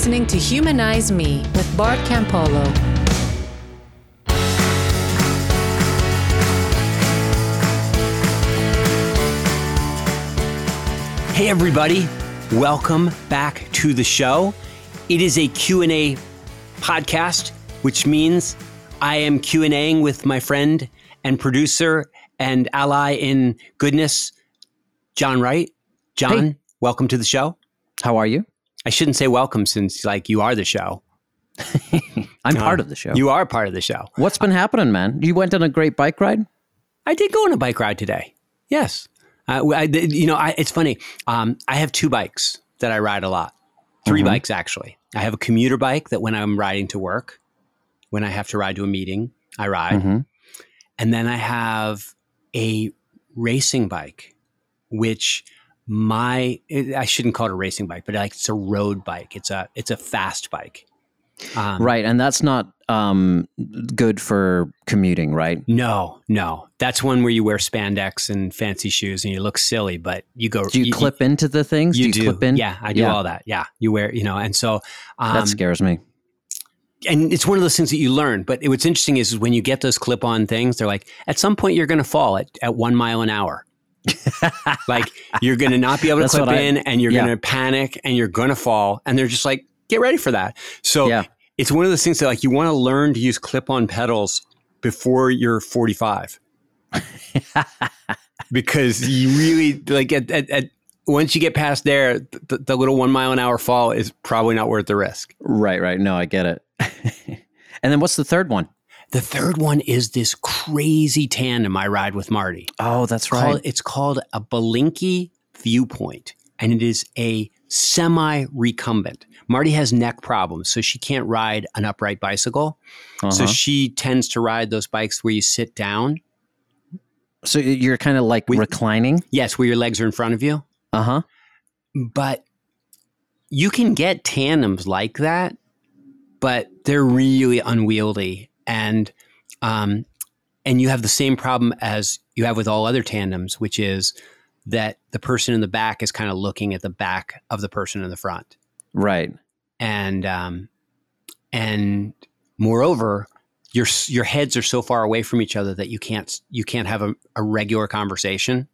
listening to Humanize Me with Bart Campolo. Hey everybody, welcome back to the show. It is a Q&A podcast, which means I am Q&Aing with my friend and producer and ally in goodness, John Wright. John, Hey. welcome to the show. How are you? I shouldn't say welcome since like you are the show. I'm Uh, part of the show. You are part of the show. What's been happening, man? You went on a great bike ride? I did go on a bike ride today. Yes. Uh, I, you know, I, it's funny. Um, I have two bikes that I ride a lot. 3 Mhm. bikes, actually. I have a commuter bike that when I'm riding to work, when I have to ride to a meeting, I ride. Mhm. And then I have a racing bike, which my I shouldn't call it a racing bike, but like it's a road bike. It's a it's a fast bike. Um, Right, and that's not um, good for commuting, right? No, no, that's one where you wear spandex and fancy shoes and you look silly, but you go. Do you, clip into the things? You do you clip in? Yeah, I do Yeah. all that. Yeah, you wear, you know, and so um, that scares me. and it's one of those things that you learn. But what's interesting is, is when you get those clip-on things, they're like, at some point you're going to fall at, at one mile an hour. like you're going to not be able to clip what I- in, and you're yeah. going to panic, and you're going to fall, and they're just like, get ready for that. So Yeah. it's one of those things that like you want to learn to use clip-on pedals before you're 45 because you really like at, at, at once you get past there, the, the little one mile an hour fall is probably not worth the risk. Right, right. No, I get it. and then what's the third one? The third one is this crazy tandem I ride with Marty. Oh, that's Called- right. it's called a Bilenky Viewpoint, and it is a semi recumbent. Marty has neck problems, so she can't ride an upright bicycle. So Uh-huh. she tends to ride those bikes where you sit down. So you're kind of like We- reclining? Yes, where your legs are in front of you. Uh huh. but you can get tandems like that, but they're really unwieldy and um, and you have the same problem as you have with all other tandems, which is that the person in the back is kind of looking at the back of the person in the front, Right. and um, and moreover. Your, your heads are so far away from each other that you can't you can't have a, a regular conversation.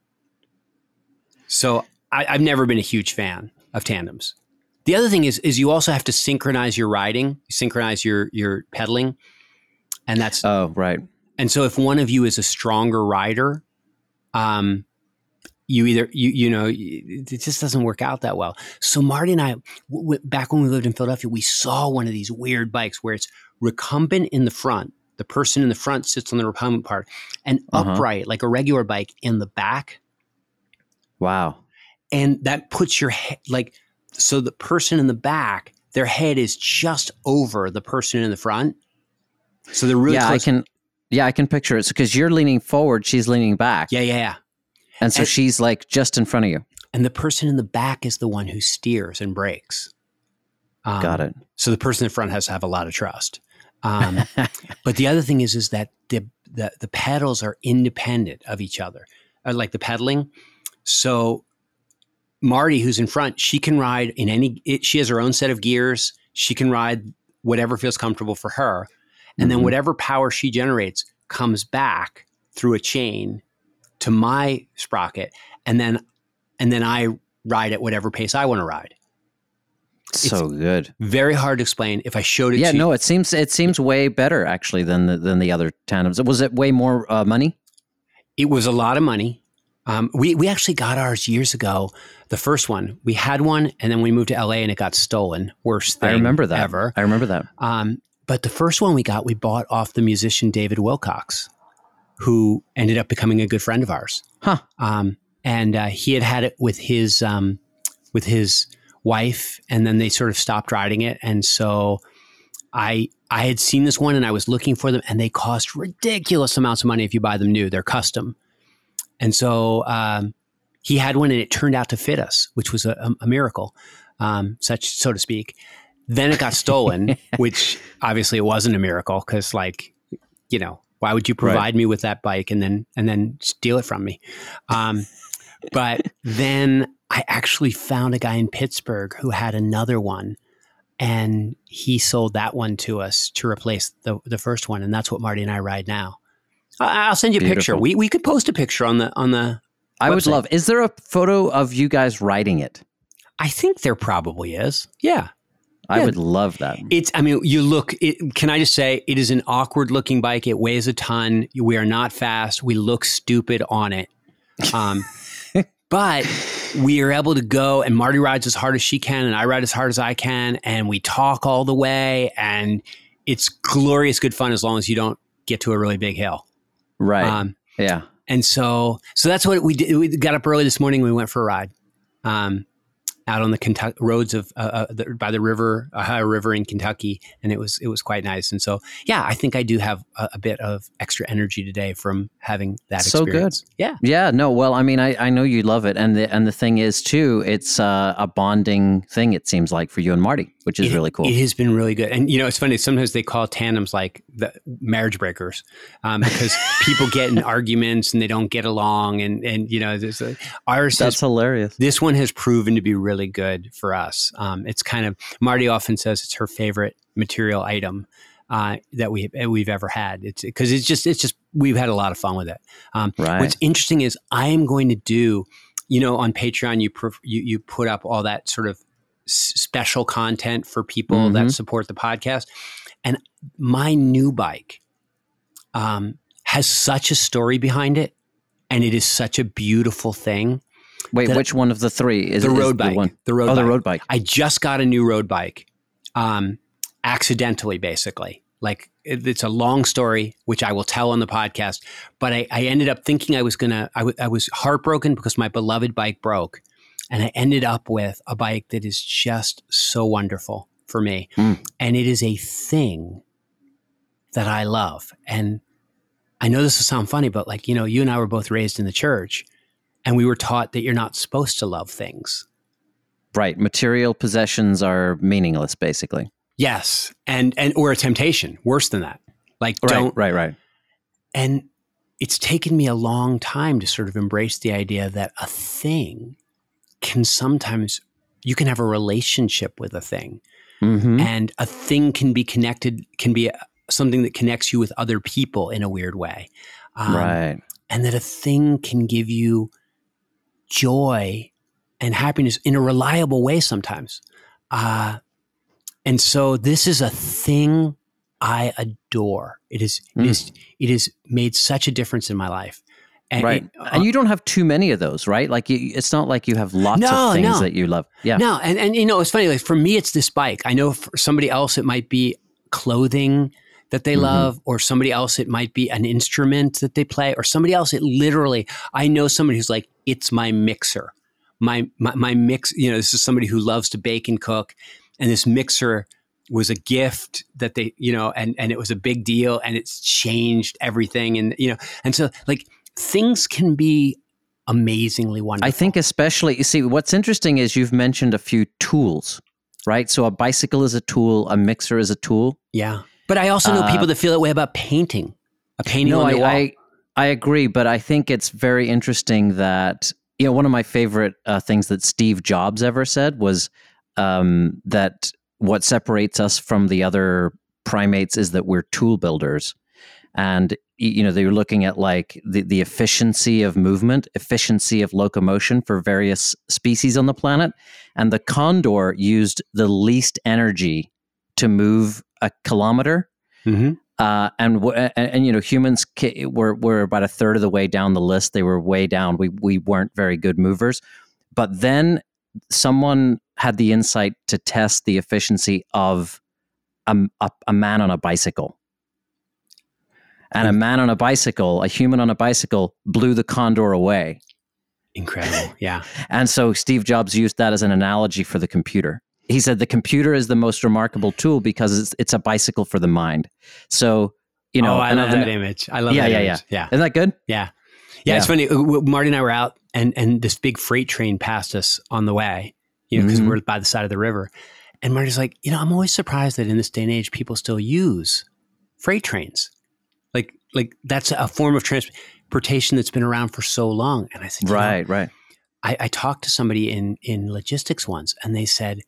So I, I've never been a huge fan of tandems. The other thing is is you also have to synchronize your riding, synchronize your your pedaling, and that's Oh, right. and so if one of you is a stronger rider, um, you either you you know it just doesn't work out that well. So Marty and I, w- back when we lived in Philadelphia, we saw one of these weird bikes where it's recumbent in the front. The person in the front sits on the recumbent part, and Uh-huh. upright like a regular bike in the back Wow. and that puts your head like so the person in the back their head is just over the person in the front so they're really yeah, close. I can. Yeah, I can picture it because you're leaning forward, she's leaning back, yeah yeah yeah and so and- she's like just in front of you. and the person in the back is the one who steers and brakes Um, Got it. so the person in front has to have a lot of trust um, but the other thing is is that the, the the pedals are independent of each other uh, like the pedaling so marty who's in front she can ride in any it, she has her own set of gears she can ride whatever feels comfortable for her and then Mhm. whatever power she generates comes back through a chain to my sprocket and then and then i ride at whatever pace i want to ride so good. very hard to explain if i showed it Yeah, to you no, it seems it seems way better actually than the, than the other tandems. Was it way more uh, money? It was a lot of money. Um, we we actually got ours years ago. The first one we had one, and then we moved to LA, and it got stolen. Worst thing I remember that. ever. I remember that. Um, but the first one we got, we bought off the musician David Wilcox, who ended up becoming a good friend of ours. Huh. Um, and uh, he had had it with his um, with his wife, and then they sort of stopped riding it. And so I I had seen this one, and I was looking for them, and they cost ridiculous amounts of money if you buy them new. They're custom, and so um, he had one, and it turned out to fit us, which was a, a, miracle, um, such so to speak. Then it got stolen, which obviously it wasn't a miracle because, like, you know, why would you provide me with that bike and then and then steal it from me? Um, but then I actually found a guy in Pittsburgh who had another one and he sold that one to us to replace the the first one, and that's what Marty and I ride now. I- I'll send you a picture. We we could post a picture on the on the. I would love. Is there a photo of you guys riding it? I think there probably is. Yeah, I Yeah. would love that. it's. I mean, you look. It, can I just say it is an awkward looking bike. It weighs a ton. We are not fast. We look stupid on it. Um, but we are able to go and Marty rides as hard as she can and I ride as hard as I can and we talk all the way and it's glorious good fun as long as you don't get to a really big hill. Right. Um, yeah. and so so that's what we did. We got up early this morning. We went for a ride. Um, out on the Kentucky roads of uh, uh, the, by the river, Ohio River in Kentucky, and it was it was quite nice. And so, yeah, I think I do have a, a bit of extra energy today from having that So good. Yeah, Yeah, no. Well, I mean, I, I know you love it, and the and the thing is too, it's uh, a bonding thing. It seems like for you and Marty, which is It- really cool. It has been really good, and you know, it's funny. Sometimes they call tandems like the marriage breakers um, because people get in arguments and they don't get along, and and you know, there's a, ours has That's hilarious. this one has proven to be really good for us. Um, it's kind of Marty often says it's her favorite material item uh, that we we've ever had. It's because it's just it's just we've had a lot of fun with it. Um, Right. What's interesting is I am going to do, you know, on Patreon you you you put up all that sort of s- special content for people that Mhm. support the podcast, and my new bike um, has such a story behind it, and it is such a beautiful thing. Wait, that- which one of the three is the is road bike. one? The road Oh, bike. the road bike. I just got a new road bike, um, accidentally, basically. Like it, it's a long story, which I will tell on the podcast. But I, I ended up thinking I was gonna. I, w- I was heartbroken because my beloved bike broke, and I ended up with a bike that is just so wonderful for me, Mm. and it is a thing that I love. And I know this will sound funny, but like you know, you and I were both raised in the church, and we were taught that you're not supposed to love things. Right. Material possessions are meaningless, basically. Yes, and and or a temptation, worse than that. Like don't Right. Right. and it's taken me a long time to sort of embrace the idea that a thing can sometimes you can have a relationship with a thing Mm-hmm. and a thing can be connected can be something that connects you with other people in a weird way Um, right. and that a thing can give you joy and happiness in a reliable way sometimes. Uh, and so this is a thing I adore. It is, it Mm. is, it has made such a difference in my life. And right. it- and you don't have too many of those, right? Like you, it's not like you have lots No, of things no. that you love. Yeah. No, and, and you know, it's funny. Like for me, it's this bike. I know for somebody else, it might be clothing that they Mhm. love, or somebody else, it might be an instrument that they play, or somebody else, it literally. I know somebody who's like, it's my mixer, my my, my mix. You know, this is somebody who loves to bake and cook, and this mixer was a gift that they, you know, and and it was a big deal, and it's changed everything, and you know, and so like things can be amazingly wonderful. I think especially you see what's interesting is you've mentioned a few tools, right? So a bicycle is a tool, a mixer is a tool. Yeah. But I also know Uh, people that feel that way about painting. A painting no, on I, wall. I I agree, but I think it's very interesting that you know one of my favorite uh, things that Steve Jobs ever said was um, that what separates us from the other primates is that we're tool builders, and you know they were looking at like the the efficiency of movement, efficiency of locomotion for various species on the planet, and the condor used the least energy to move a kilometer Mhm. uh, and, and and you know humans ca- were were about a third of the way down the list. They were way down. We we weren't very good movers, but then someone had the insight to test the efficiency of a, a, a man on a bicycle. And a hmm. man on a bicycle, a human on a bicycle, blew the condor away. Incredible. Yeah. And so Steve Jobs used that as an analogy for the computer. He said the computer is the most remarkable tool because it's, it's a bicycle for the mind. So, you know, oh, I and- love and- that image. I love Yeah, that yeah, image. Yeah. Isn't that good? Yeah. Yeah. It's funny. Marty and I were out and, and this big freight train passed us on the way, you know, because Mhm. we're by the side of the river. And Marty's like, you know, I'm always surprised that in this day and age, people still use freight trains. Like, like that's a form of transportation that's been around for so long. And I said, you know, Right, right. I, I talked to somebody in in logistics once, and they said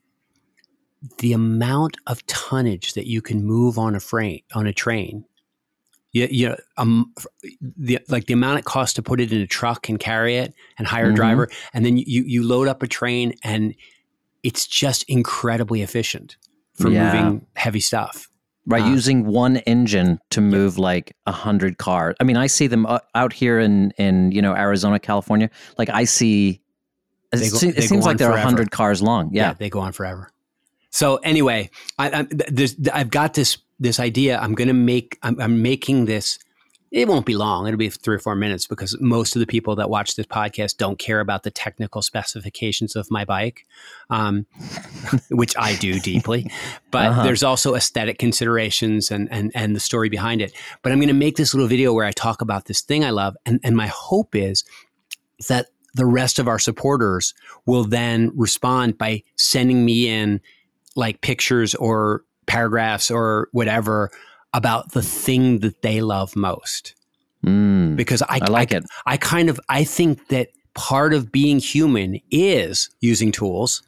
the amount of tonnage that you can move on a freight on a train know, um, the like the amount it costs to put it in a truck and carry it and hire Mhm. a driver, and then you you load up a train, and it's just incredibly efficient for Yeah. moving heavy stuff. Right, Uh, using one engine to move like a hundred cars. I mean, I see them out here in in you know Arizona, California. Like I see, it, go- se- they it seems like they're a hundred cars long. Yeah. they go on forever. So anyway, I, I, there's, I've got this this idea. I'm going to make. I'm, I'm making this. It won't be long. It'll be three or four minutes because most of the people that watch this podcast don't care about the technical specifications of my bike, um, which I do deeply. But Uh-huh. there's also aesthetic considerations and and and the story behind it. But I'm going to make this little video where I talk about this thing I love, and and my hope is that the rest of our supporters will then respond by sending me in like pictures or paragraphs or whatever about the thing that they love most Mm, because I, I like it. I kind of I think that part of being human is using tools.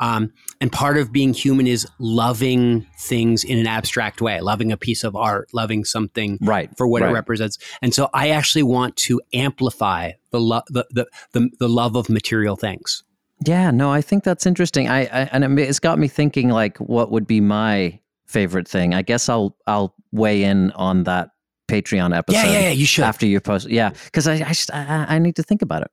Um, and part of being human is loving things in an abstract way, loving a piece of art, loving something Right. for what right. it represents. And so I actually want to amplify the, lo- the, the, the, the love of material things. Yeah, no, I think that's interesting. I, I and it's got me thinking like what would be my favorite thing. I guess I'll I'll weigh in on that Patreon episode. Yeah, yeah, yeah, you should. After you post, yeah, because I I, just, I I need to think about it.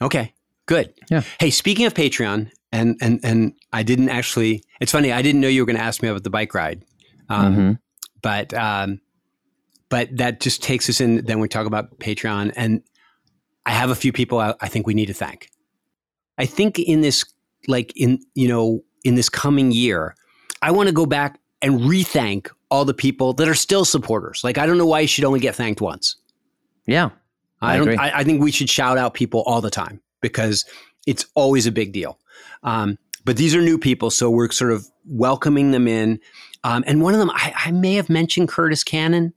Okay, good. Yeah. Hey, speaking of Patreon, and and and I didn't actually. It's funny. I didn't know you were going to ask me about the bike ride, um, Mhm. but um, but that just takes us in. Then we talk about Patreon, and I have a few people I, I think we need to thank. I think in this, like in you know, in this coming year, I want to go back and rethank all the people that are still supporters. Like I don't know why you should only get thanked once. Yeah, I, I don't. agree. I, I think we should shout out people all the time because it's always a big deal. Um, but these are new people, so we're sort of welcoming them in. Um, and one of them, I, I may have mentioned Curtis Cannon,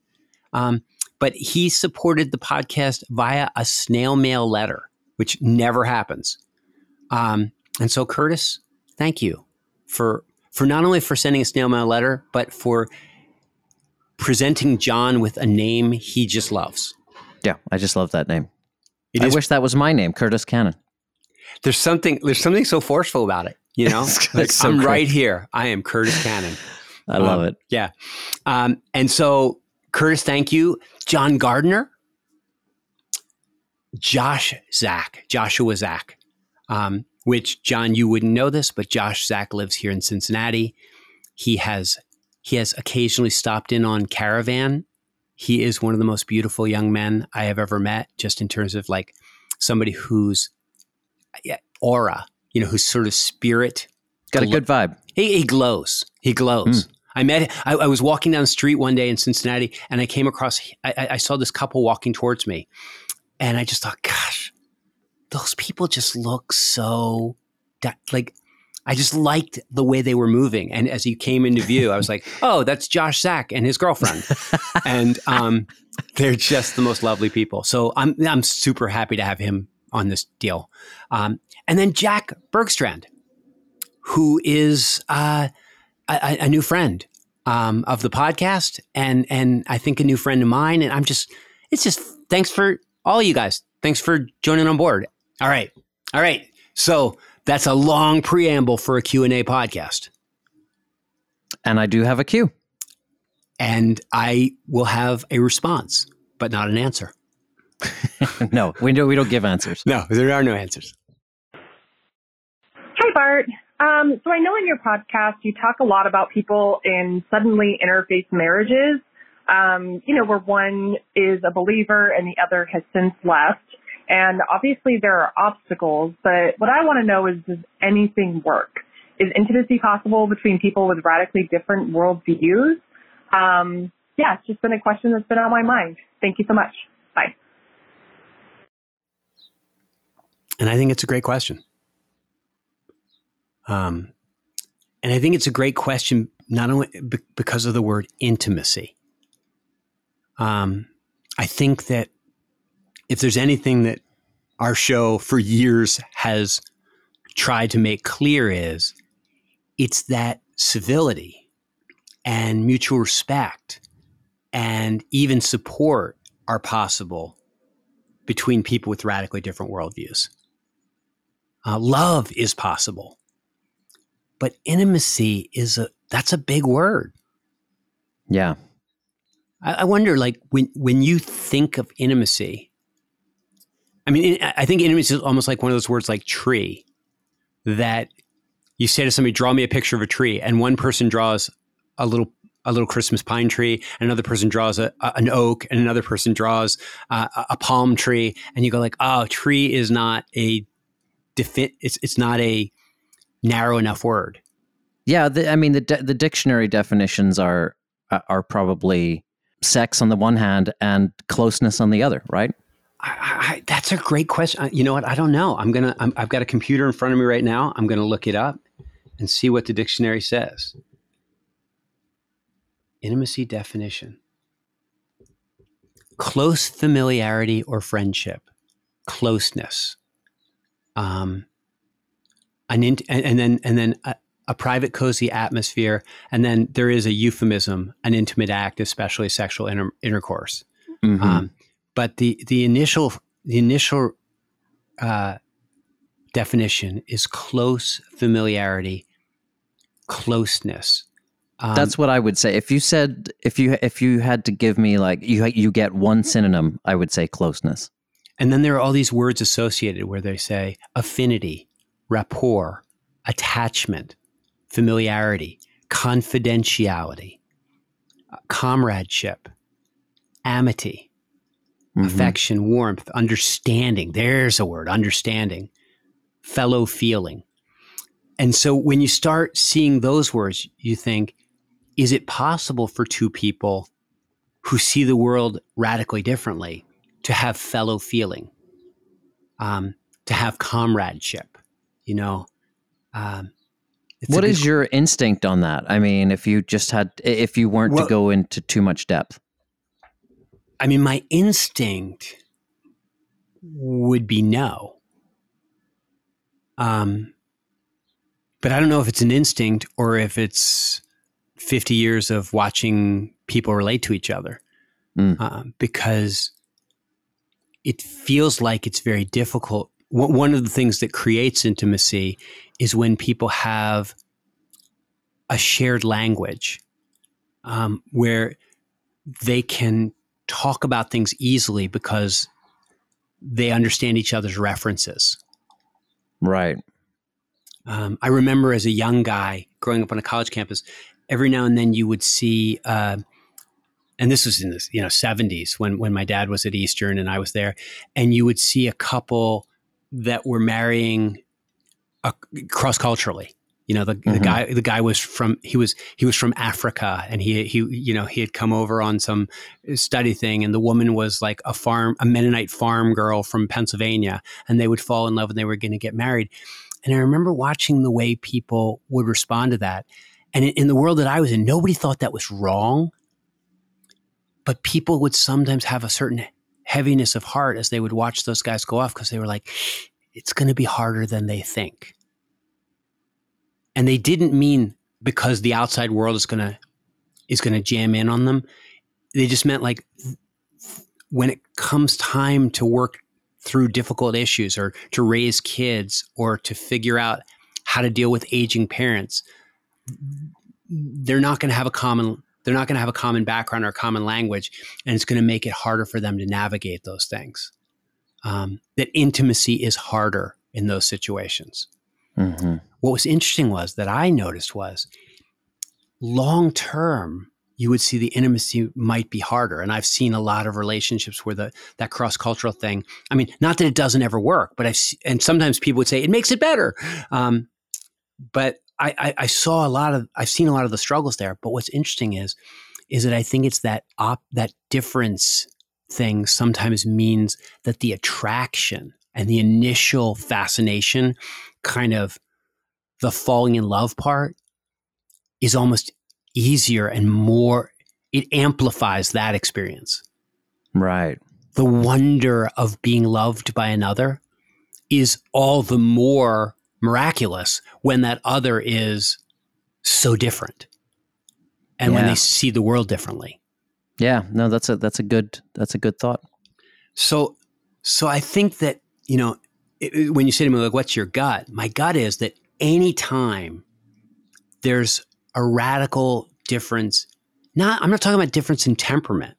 um, but he supported the podcast via a snail mail letter, which never happens. Um, and so, Curtis, thank you for for not only for sending a snail mail letter, but for presenting John with a name he just loves. yeah. I just love that name. It I is wish that was my name, Curtis Cannon. there's something there's something so forceful about it you know like so i'm great. right here i am curtis cannon I love Um, it. yeah um, and so curtis thank you john gardner josh zach joshua zach um, which john you wouldn't know this but josh zach lives here in cincinnati he has he has occasionally stopped in on caravan he is one of the most beautiful young men i have ever met just in terms of like somebody whose aura you know whose sort of spirit Got a good vibe. he, he glows. He glows. I met. I, I was walking down the street one day in Cincinnati, and I came across. I- I saw this couple walking towards me, and I just thought, "Gosh, those people just look so like." I just liked the way they were moving, and as he came into view, I was like, "Oh, that's Josh Zack and his girlfriend," and um, they're just the most lovely people. So I'm I'm super happy to have him on this deal. Um, and then Jack Bergstrand, who is uh, a, a new friend um, of the podcast, and and I think a new friend of mine. And I'm just, it's just thanks for all you guys. Thanks for joining on board. All right, all right. So that's a long preamble for a Q and A podcast, And I do have a cue. and I will have a response, but not an answer. no, we don't. We don't give answers. No, there are no answers. Hi, Bart. Um, so I know in your podcast you talk a lot about people in suddenly interfaith marriages, um, you know, where one is a believer and the other has since left. And obviously there are obstacles, but what I want to know is does anything work? Is intimacy possible between people with radically different worldviews? Um, yeah, it's just been a question that's been on my mind. Thank you so much. Bye. And I think it's a great question. Um, and I think it's a great question, not only because of the word intimacy. Um, I think that if there's anything that our show for years has tried to make clear is it's that civility and mutual respect and even support are possible between people with radically different worldviews. Uh, love is possible, but intimacy is a that's a big word. Yeah, I, I wonder, like when when you think of intimacy, I mean, I think intimacy is almost like one of those words like tree that you say to somebody, draw me a picture of a tree, and one person draws a little a little Christmas pine tree, and another person draws a, a an oak, and another person draws uh, a palm tree, and you go like, oh, tree is not a defi- it's it's not a narrow enough word. Yeah, the, I mean the de- the dictionary definitions are uh, are probably sex on the one hand and closeness on the other, right? I, I, that's a great question. You know what? I don't know. I'm gonna. i have got a computer in front of me right now. I'm gonna look it up and see what the dictionary says. Intimacy definition: close familiarity or friendship, closeness. Um, an int- and, and then and then a, a private, cozy atmosphere, and then there is a euphemism, an intimate act, especially sexual inter- intercourse. Mm-hmm. Um, but the the initial the initial uh, definition is close familiarity, closeness. Um, That's what I would say. If you said if you if you had to give me like you you get one synonym, I would say closeness. And then there are all these words associated where they say affinity, rapport, attachment, familiarity, confidentiality, comradeship, amity mm-hmm. affection, warmth, understanding. There's a word, understanding, fellow feeling. And so when you start seeing those words, you think, is it possible for two people who see the world radically differently to have fellow feeling, um, to have comradeship? You know, um, what is your instinct on that? I mean, if you just had, if you weren't well, to go into too much depth. I mean, my instinct would be no. Um, but I don't know if it's an instinct or if it's 50 years of watching people relate to each other. Mm. Uh, because it feels like it's very difficult. One of the things that creates intimacy is when people have a shared language um, where they can talk about things easily because they understand each other's references. Right. Um, I remember as a young guy growing up on a college campus, every now and then you would see, uh, and this was in the you know seventies when when my dad was at Eastern and I was there, and you would see a couple that were marrying uh, cross culturally, you know the, mm-hmm. the guy the guy was from he was he was from Africa and he he you know he had come over on some study thing and the woman was like a farm a Mennonite farm girl from Pennsylvania and they would fall in love and they were going to get married. And I remember watching the way people would respond to that. And in, in the world that I was in nobody thought that was wrong. But people would sometimes have a certain heaviness of heart as they would watch those guys go off because they were like it's going to be harder than they think and they didn't mean because the outside world is going to is going to jam in on them. They just meant like when it comes time to work through difficult issues or to raise kids or to figure out how to deal with aging parents they're not going to have a common they're not going to have a common background or a common language and it's going to make it harder for them to navigate those things. Um, that intimacy is harder in those situations mm-hmm what was interesting was that I noticed was long term, you would see the intimacy might be harder. And I've seen a lot of relationships where the that cross cultural thing. I mean, not that it doesn't ever work, but I've and sometimes people would say it makes it better. Um, but I, I, I, saw a lot of I've seen a lot of the struggles there. But what's interesting is is that I think it's that op that difference thing sometimes means that the attraction and the initial fascination kind of the falling in love part is almost easier and more, it amplifies that experience. Right. The wonder of being loved by another is all the more miraculous when that other is so different and when they see the world differently. Yeah, no, that's a that's a good that's a good thought. So, so I think that you know it, when you say to me like, "What's your gut?" My gut is that anytime there's a radical difference, not I'm not talking about difference in temperament,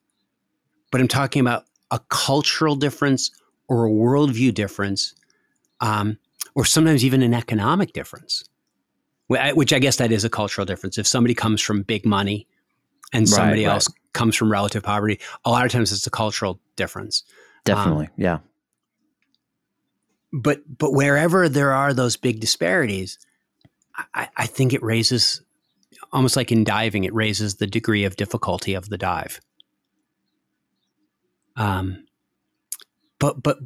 but I'm talking about a cultural difference or a worldview difference, um, or sometimes even an economic difference. Which I guess that is a cultural difference. If somebody comes from big money and somebody right. else comes from relative poverty, a lot of times it's a cultural difference. Definitely. yeah. But but wherever there are those big disparities, I, I think it raises almost like in diving, it raises the degree of difficulty of the dive. Um, but but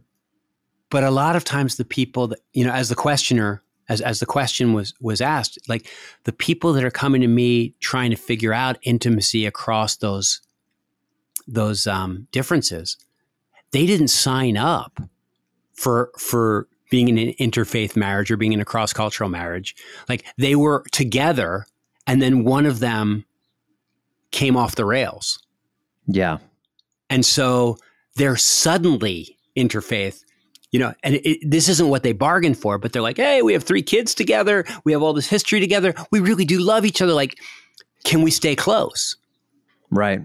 but a lot of times the people that you know, as the questioner, as as the question was was asked, like the people that are coming to me trying to figure out intimacy across those those um, differences, they didn't sign up for for being in an interfaith marriage or being in a cross cultural marriage. Like they were together, and then one of them came off the rails, Yeah. and so they're suddenly interfaith. You know, and it, this isn't what they bargained for, but they're like, "Hey, we have three kids together. We have all this history together. We really do love each other. Like, can we stay close?" Right.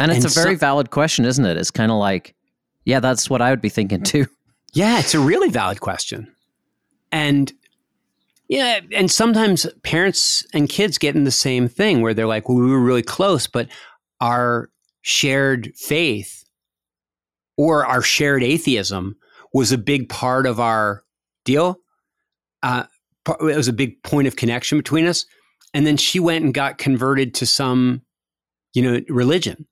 And it's And a very so- valid question, isn't it? It's kind of like, yeah, that's what I would be thinking too. Yeah, it's a really valid question. And yeah, and sometimes parents and kids get in the same thing where they're like, well, we were really close, but our shared faith or our shared atheism was a big part of our deal. Uh, it was a big point of connection between us. And then she went and got converted to some, you know, religion.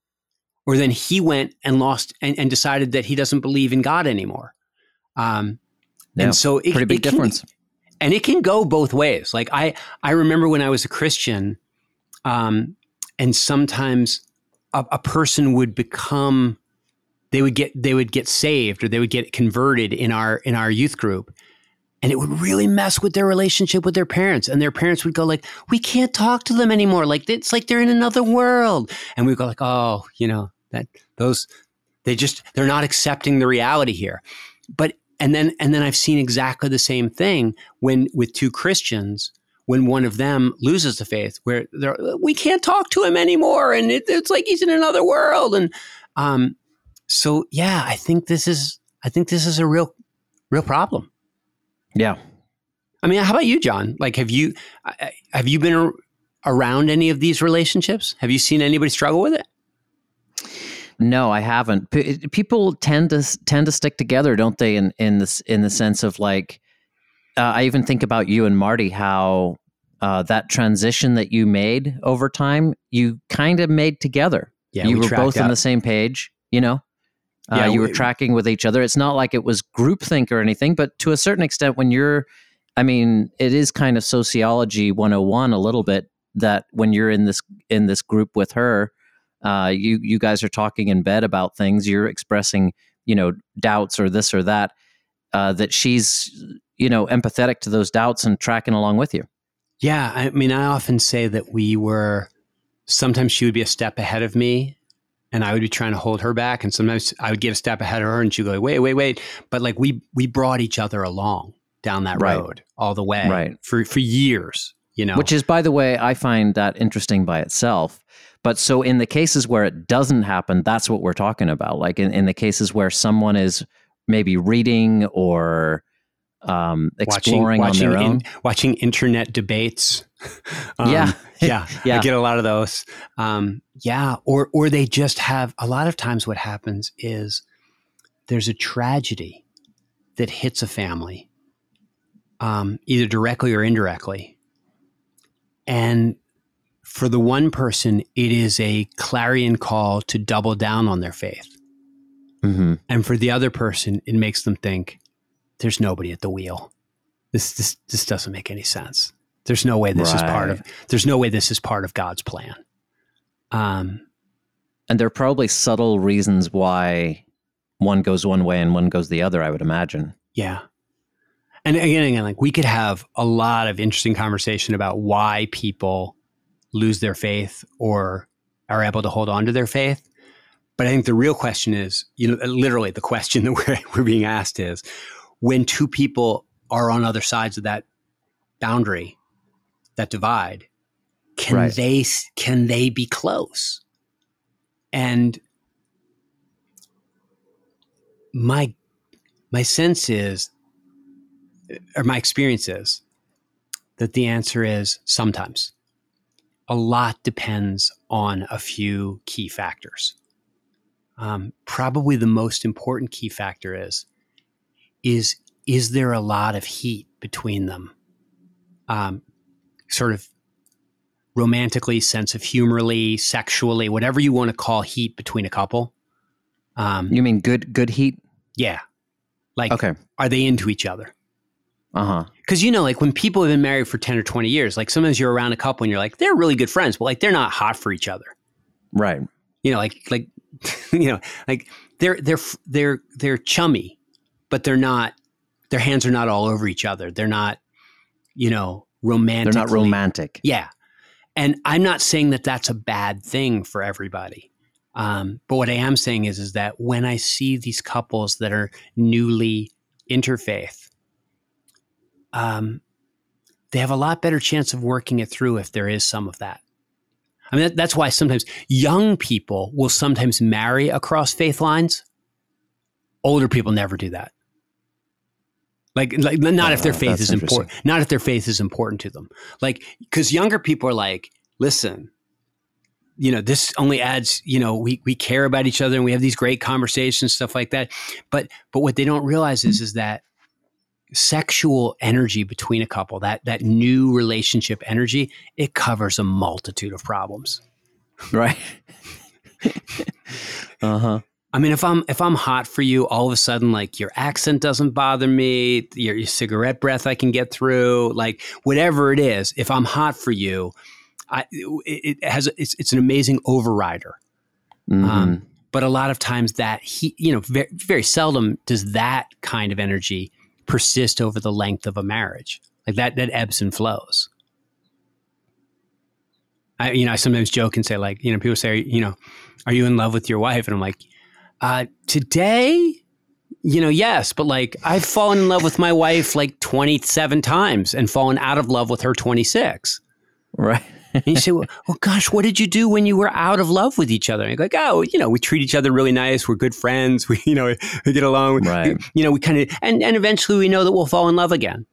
Or then he went and lost and, and decided that he doesn't believe in God anymore. Um, Yeah, and so it, Pretty big it can- difference. and it can go both ways. Like I, I remember when I was a Christian, um, and sometimes a, a person would become, they would get, they would get saved or they would get converted in our in our youth group, and it would really mess with their relationship with their parents. And their parents would go like, "We can't talk to them anymore. Like it's like they're in another world." And we go like, "Oh, you know that those, they just they're not accepting the reality here." But and then and then I've seen exactly the same thing when with two Christians when one of them loses the faith where they're we can't talk to him anymore and it, it's like he's in another world. And um so yeah I think this is I think this is a real real problem. Yeah. I mean how about you John? Like have you have you been around any of these relationships? Have you seen anybody struggle with it No, I haven't. P- people tend to tend to stick together, don't they? In in this in the sense of like, uh, I even think about you and Marty, how uh, that transition that you made over time, you kind of made together. yeah you we were both on the same page, you know. Uh, Yeah, you were we- tracking with each other. It's not like it was groupthink or anything, but to a certain extent, when you're, I mean, it is kind of sociology 101 a little bit that when you're in this in this group with her, uh, you you guys are talking in bed about things. You're expressing, you know, doubts or this or that. Uh, that she's, you know, empathetic to those doubts and tracking along with you. Yeah, I mean, I often say that we were. Sometimes she would be a step ahead of me, and I would be trying to hold her back, and sometimes I would get a step ahead of her, and she'd go, "Wait, wait, wait!" But like we we brought each other along down that Right. road all the way, Right. For for years, you know. Which is, by the way, I find that interesting by itself. But so in the cases where it doesn't happen, that's what we're talking about. Like in, in the cases where someone is maybe reading or um, exploring watching, on their own. in- watching internet debates. Um, Yeah. yeah, Yeah. I get a lot of those. Um, yeah, or or they just have a lot of times. What happens is there's a tragedy that hits a family, um, either directly or indirectly, and for the one person, it is a clarion call to double down on their faith. hmm And for the other person, it makes them think there's nobody at the wheel. This this this doesn't make any sense. There's no way this is part of there's no way this is part of God's plan. Um And there are probably subtle reasons why one goes one way and one goes the other, I would imagine. yeah. And again, again, like we could have a lot of interesting conversation about why people lose their faith or are able to hold on to their faith. But I think the real question is, you know, literally the question that we're, we're being asked is when two people are on other sides of that boundary, that divide, can Right. they can they be close? And my my sense is or my experience is that the answer is sometimes. A lot depends on a few key factors. Um, probably the most important key factor is is is there a lot of heat between them? Um, sort of romantically, sense of humorly, sexually, whatever you want to call heat between a couple. Um, You mean good good heat? yeah, like Okay. are they into each other? Uh huh. Because you know, like when people have been married for ten or twenty years, like sometimes you're around a couple and you're like, they're really good friends, but like they're not hot for each other. Right. You know, like like you know, like they're they're they're they're chummy, but they're not. Their hands are not all over each other. They're not, you know, romantic. They're not romantic. Yeah, and I'm not saying that that's a bad thing for everybody. Um, but what I am saying is, is that when I see these couples that are newly interfaith, um, they have a lot better chance of working it through if there is some of that. I mean, that, that's why sometimes young people will sometimes marry across faith lines. Older people never do that. Like, like not if their Uh, faith is important. Not if their faith is important to them. Like, because younger people are like, listen, you know, this only adds, you know, we we care about each other and we have these great conversations, stuff like that. But but what they don't realize is is that sexual energy between a couple, that that new relationship energy, it covers a multitude of problems. Right. uh huh. I mean, if I'm if I'm hot for you, all of a sudden, like your accent doesn't bother me, your, your cigarette breath I can get through, like whatever it is. If I'm hot for you, I it, it has it's it's an amazing overrider. Mhm. Um, but a lot of times that he, you know, very, very seldom does that kind of energy persist over the length of a marriage. Like that, that ebbs and flows. I, you know, I sometimes joke and say, like, you know, people say, you know, are you in love with your wife? And I'm like, uh, today, you know, yes, but like I've fallen in love with my wife like 27 times and fallen out of love with her 26. right. And you say, well, well, gosh, what did you do when you were out of love with each other? And you're like, oh, you know, we treat each other really nice. We're good friends. We, you know, we get along. Right. You know, we kind of, and, and eventually we know that we'll fall in love again.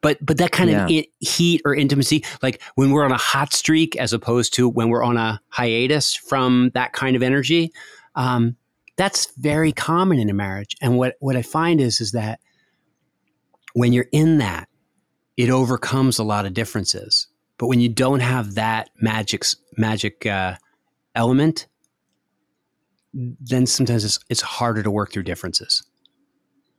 But, but that kind of Yeah. heat or intimacy, like when we're on a hot streak as opposed to when we're on a hiatus from that kind of energy, um, that's very common in a marriage. And what, what I find is, is that when you're in that, it overcomes a lot of differences. But when you don't have that magic magic uh, element, then sometimes it's it's harder to work through differences.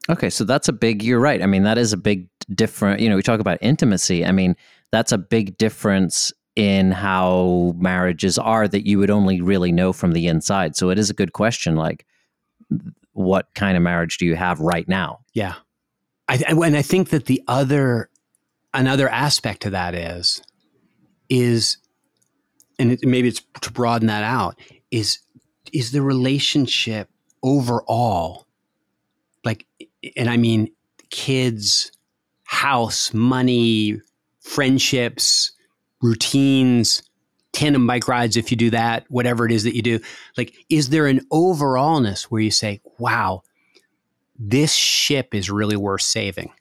Okay, so that's a big. You're right. I mean, that is a big different. You know, we talk about intimacy. I mean, that's a big difference in how marriages are that you would only really know from the inside. So it is a good question. Like, what kind of marriage do you have right now? Yeah, I, and I think that the other another aspect to that is is and it, maybe it's to broaden that out is is the relationship overall like and I mean kids, house, money, friendships, routines, tandem bike rides if you do that, whatever it is that you do. Like, is there an overallness where you say, wow, this ship is really worth saving?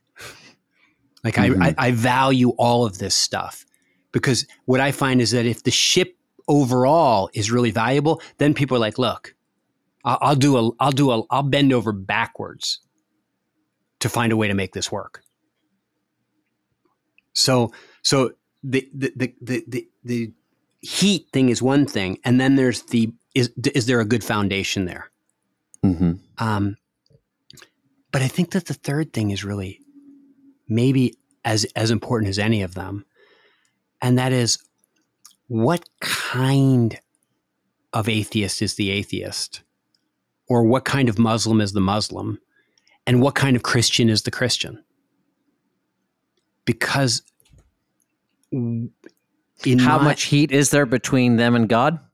Like, Mhm. I, I, I value all of this stuff because what I find is that if the ship overall is really valuable, then people are like, look, I'll, I'll do a, I'll do a, I'll bend over backwards to find a way to make this work. So, so the, the, the, the, the, the heat thing is one thing. And then there's the, is, is there a good foundation there? Mm-hmm. Um, but I think that the third thing is really maybe as as important as any of them, and that is what kind of atheist is the atheist, or what kind of Muslim is the Muslim, and what kind of Christian is the Christian. because how my, much heat is there between them and God?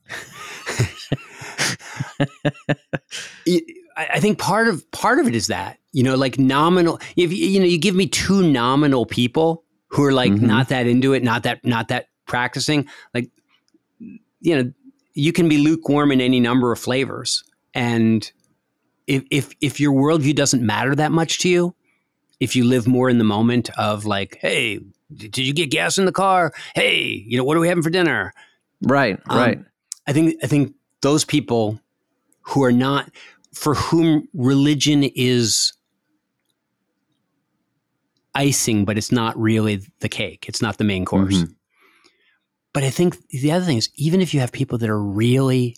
I think part of part of it is that you know, like nominal. If you know, you give me two nominal people who are like mm-hmm. not that into it, not that not that practicing, like you know, you can be lukewarm in any number of flavors, and if if if your worldview doesn't matter that much to you, if you live more in the moment of like, hey, did you get gas in the car? Hey, you know, what are we having for dinner? Right, um, right. I think I think those people who are not for whom religion is icing, but it's not really the cake. It's not the main course. Mm-hmm. But I think the other thing is, even if you have people that are really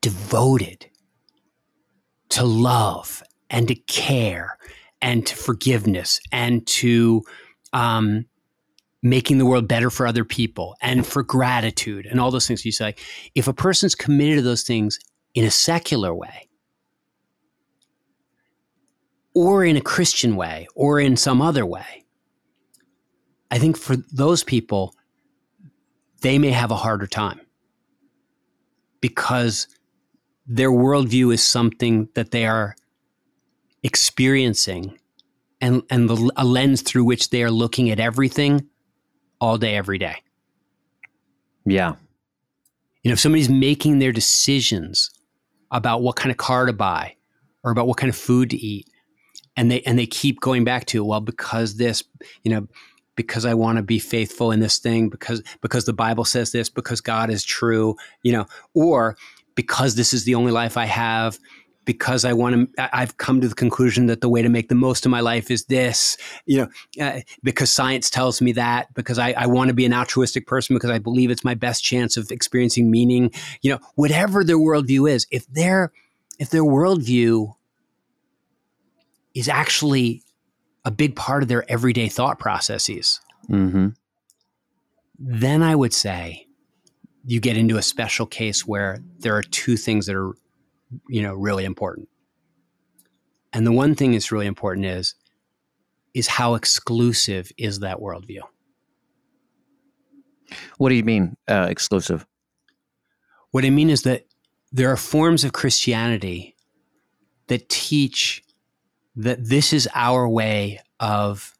devoted to love and to care and to forgiveness and to um, making the world better for other people and for gratitude and all those things you say, if a person's committed to those things in a secular way or in a Christian way or in some other way, I think for those people, they may have a harder time because their worldview is something that they are experiencing and, and the, a lens through which they are looking at everything all day, every day. Yeah. You know, if somebody's making their decisions about what kind of car to buy or about what kind of food to eat, and they and they keep going back to, well, because this, you know, because I want to be faithful in this thing, because because the Bible says this, because God is true, you know, or because this is the only life I have, because I want to, I've come to the conclusion that the way to make the most of my life is this, you know, uh, because science tells me that, because I, I want to be an altruistic person, because I believe it's my best chance of experiencing meaning, you know, whatever their worldview is, if their, if their worldview is actually a big part of their everyday thought processes, mm-hmm. then I would say you get into a special case where there are two things that are you know, really important. And the one thing that's really important is is how exclusive is that worldview? What do you mean uh, exclusive? What I mean is that there are forms of Christianity that teach that this is our way of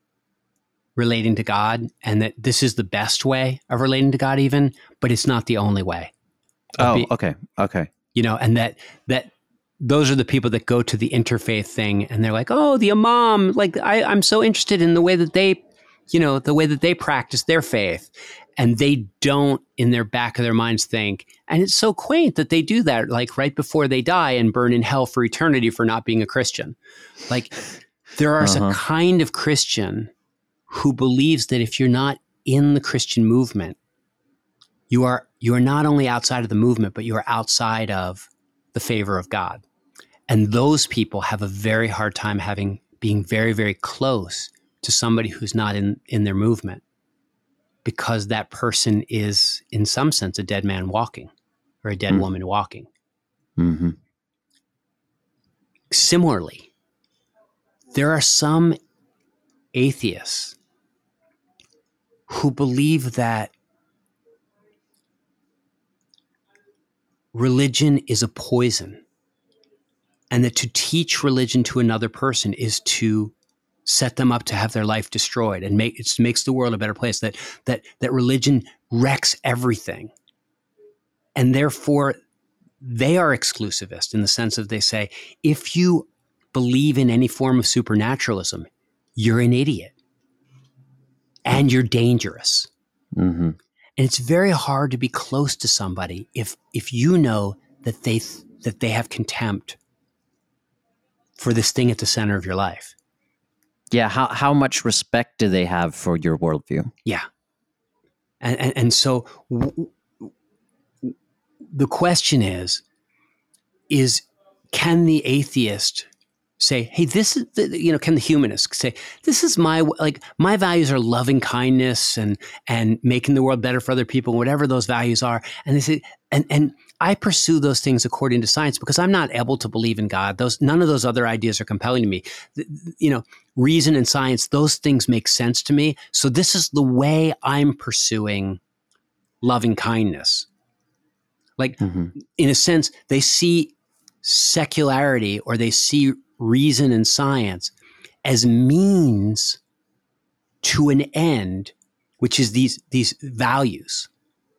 relating to God and that this is the best way of relating to God, even, but it's not the only way. Oh, be, okay. Okay you know, and that that those are the people that go to the interfaith thing and they're like, oh, the imam, like I, I'm so interested in the way that they, you know, the way that they practice their faith. And they don't in their back of their minds think, and it's so quaint that they do that, like right before they die and burn in hell for eternity for not being a Christian. Like there are uh-huh. a kind of Christian who believes that if you're not in the Christian movement, you are you are not only outside of the movement, but you are outside of the favor of God. And those people have a very hard time having being very, very close to somebody who's not in, in their movement because that person is, in some sense, a dead man walking or a dead mm. woman walking. Mm-hmm. Similarly, there are some atheists who believe that religion is a poison and that to teach religion to another person is to set them up to have their life destroyed and make it makes the world a better place that that that religion wrecks everything and therefore they are exclusivist in the sense of they say if you believe in any form of supernaturalism you're an idiot and you're dangerous mm-hmm. And it's very hard to be close to somebody if if you know that they that they have contempt for this thing at the center of your life. Yeah, how how much respect do they have for your worldview? Yeah, and and, and so w- the question is, is can the atheist say, hey, this is, the, you know, can the humanist say, this is my, like, my values are loving kindness and, and making the world better for other people, whatever those values are. And they say, and, and I pursue those things according to science because I'm not able to believe in God. Those none of those other ideas are compelling to me. You know, reason and science, those things make sense to me. So this is the way I'm pursuing loving kindness. Like mm-hmm. in a sense, they see secularity or they see reason and science as means to an end, which is these these values,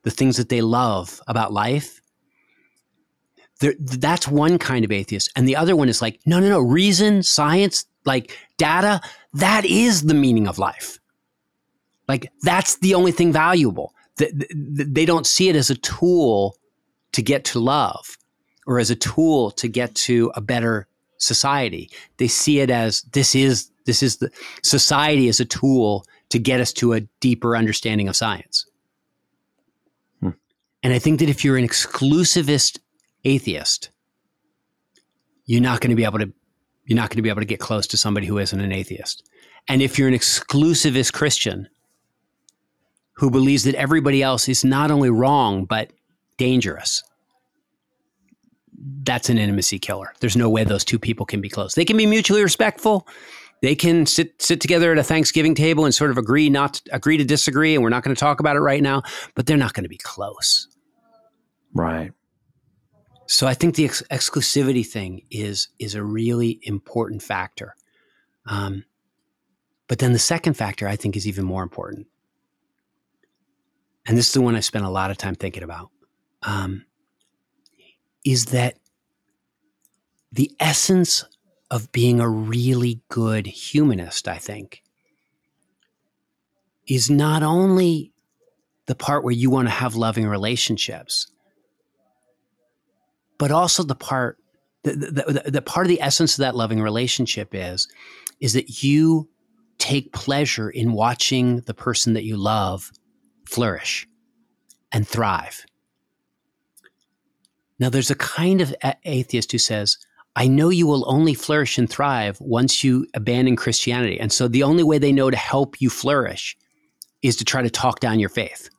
the things that they love about life. There, that's one kind of atheist, and the other one is like, no, no, no, reason, science, like data, that is the meaning of life. Like that's the only thing valuable. They don't see it as a tool to get to love or as a tool to get to a better society. They see it as this is this is the society as a tool to get us to a deeper understanding of science. Hmm. And I think that if you're an exclusivist atheist, you're not going to be able to you're not going to be able to get close to somebody who isn't an atheist. And if you're an exclusivist Christian who believes that everybody else is not only wrong but dangerous, that's an intimacy killer. There's no way those two people can be close. They can be mutually respectful. They can sit sit together at a Thanksgiving table and sort of agree not to, agree to disagree, and we're not going to talk about it right now. But they're not going to be close, right? So I think the ex- exclusivity thing is is a really important factor. Um, but then the second factor I think is even more important, and this is the one I spent a lot of time thinking about. Um, is that the essence of being a really good humanist, I think, is not only the part where you want to have loving relationships, but also the part the, the, the, part of the essence of that loving relationship is is that you take pleasure in watching the person that you love flourish and thrive now, there's a kind of atheist who says, I know you will only flourish and thrive once you abandon Christianity. And so the only way they know to help you flourish is to try to talk down your faith.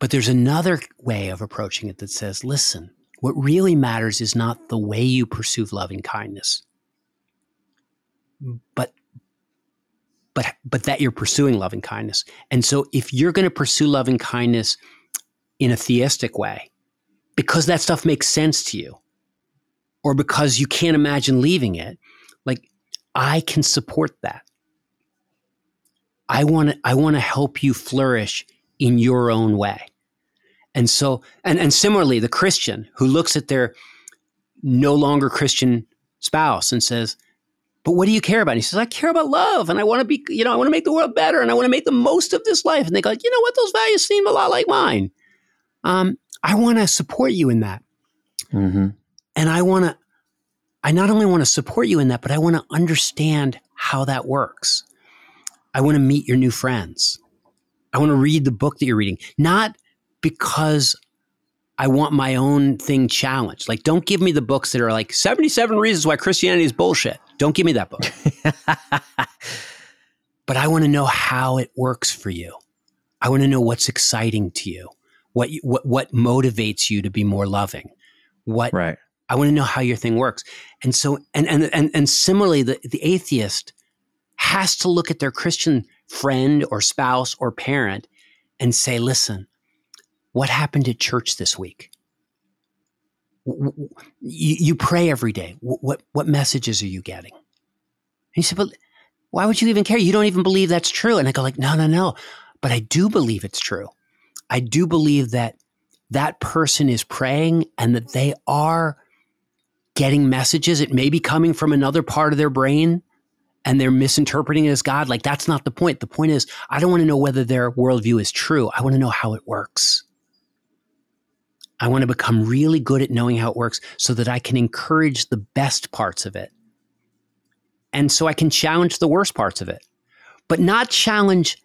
But there's another way of approaching it that says, listen, what really matters is not the way you pursue loving kindness, but but but that you're pursuing loving kindness. And so if you're going to pursue loving kindness in a theistic way because that stuff makes sense to you or because you can't imagine leaving it like i can support that i want to i want to help you flourish in your own way and so and and similarly the christian who looks at their no longer christian spouse and says but what do you care about? And he says, I care about love and I want to be, you know, I want to make the world better and I want to make the most of this life. And they go, you know what? Those values seem a lot like mine um, I want to support you in that. Mm-hmm. And I want to, I not only want to support you in that, but I want to understand how that works. I want to meet your new friends. I want to read the book that you're reading, not because I want my own thing challenged. Like, don't give me the books that are like 77 reasons why Christianity is bullshit. Don't give me that book. but I want to know how it works for you. I want to know what's exciting to you what you, what what motivates you to be more loving what right i want to know how your thing works and so and and and, and similarly the, the atheist has to look at their christian friend or spouse or parent and say listen what happened at church this week you, pray every day what what messages are you getting and he said but why would you even care you don't even believe that's true and i go like no no no but i do believe it's true I do believe that that person is praying and that they are getting messages. It may be coming from another part of their brain and they're misinterpreting it as God. Like, that's not the point. The point is, I don't want to know whether their worldview is true. I want to know how it works. I want to become really good at knowing how it works so that I can encourage the best parts of it. And so I can challenge the worst parts of it, but not challenge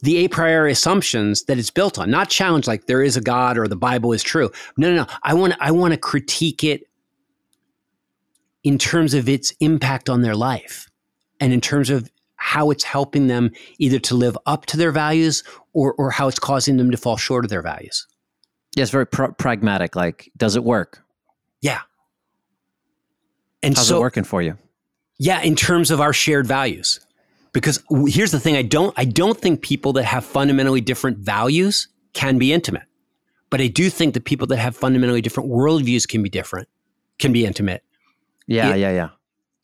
the a priori assumptions that it's built on, not challenge like there is a God or the Bible is true. No, no, no. I want I want to critique it in terms of its impact on their life and in terms of how it's helping them either to live up to their values or, or how it's causing them to fall short of their values. Yes, very pr- pragmatic. Like, does it work? Yeah. And How's so, it working for you? Yeah, in terms of our shared values. Because here's the thing, I don't I don't think people that have fundamentally different values can be intimate. But I do think that people that have fundamentally different worldviews can be different, can be intimate. Yeah, It- yeah, yeah.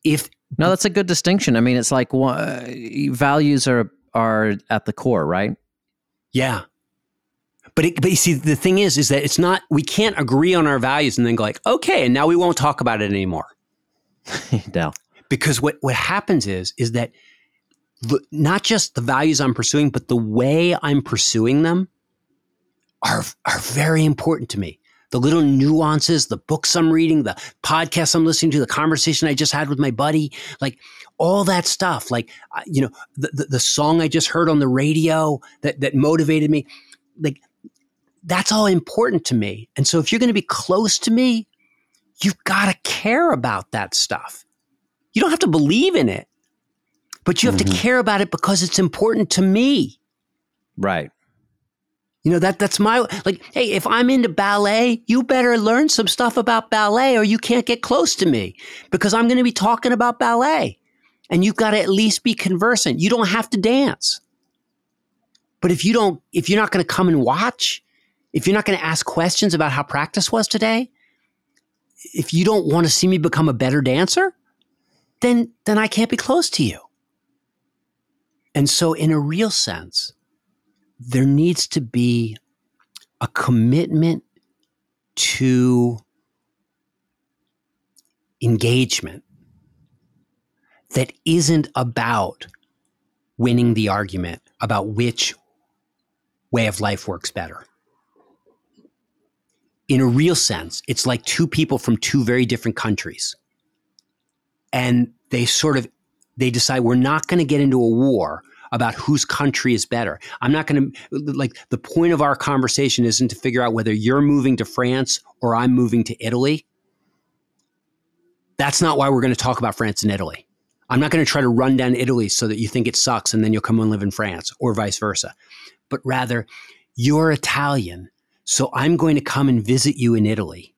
If No, that's a good distinction. I mean, it's like uh, values are are at the core, right? yeah. But it, but you see, the thing is, is that it's not. We can't agree on our values and then go like, okay, and now we won't talk about it anymore. no. because what what happens is is that the, not just the values I'm pursuing, but the way I'm pursuing them are are very important to me. The little nuances, the books I'm reading, the podcasts I'm listening to, the conversation I just had with my buddy, like all that stuff. Like you know, the, the the song I just heard on the radio that that motivated me, like that's all important to me. And so if you're going to be close to me, you've got to care about that stuff. You don't have to believe in it, but you have Mhm. to care about it because it's important to me. Right. You know that that's my like. Hey, if I'm into ballet, you better learn some stuff about ballet, or you can't get close to me because I'm going to be talking about ballet, and you've got to at least be conversant. You don't have to dance, but if you don't, if you're not going to come and watch, if you're not going to ask questions about how practice was today, if you don't want to see me become a better dancer, then then I can't be close to you. And so, in a real sense there needs to be a commitment to engagement that isn't about winning the argument about which way of life works better. In a real sense, it's like two people from two very different countries. And they sort of they decide we're not going to get into a war about whose country is better. I'm not going to like the point of our conversation isn't to figure out whether you're moving to France or I'm moving to Italy. That's not why we're going to talk about France and Italy. I'm not going to try to run down Italy so that you think it sucks and then you'll come and live in France or vice versa. But rather, you're Italian, so I'm going to come and visit you in Italy.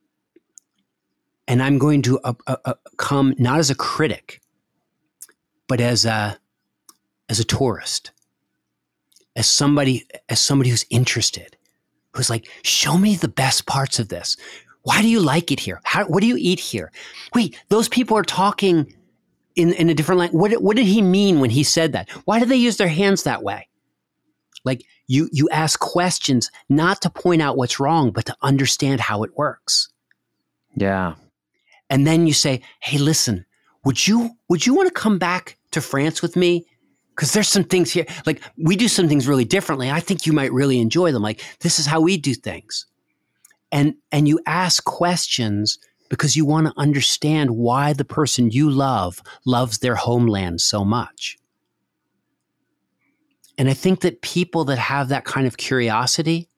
And I'm going to uh, uh, uh, come not as a critic, but as a as a tourist, as somebody as somebody who's interested, who's like, show me the best parts of this. Why do you like it here? How, what do you eat here? Wait, those people are talking in, in a different language. What, what did he mean when he said that? Why do they use their hands that way? Like you, you ask questions not to point out what's wrong, but to understand how it works. Yeah. And then you say, "Hey, listen, would you would you want to come back to France with me? Because there's some things here. Like we do some things really differently. I think you might really enjoy them. Like this is how we do things." And and you ask questions because you want to understand why the person you love loves their homeland so much. And I think that people that have that kind of curiosity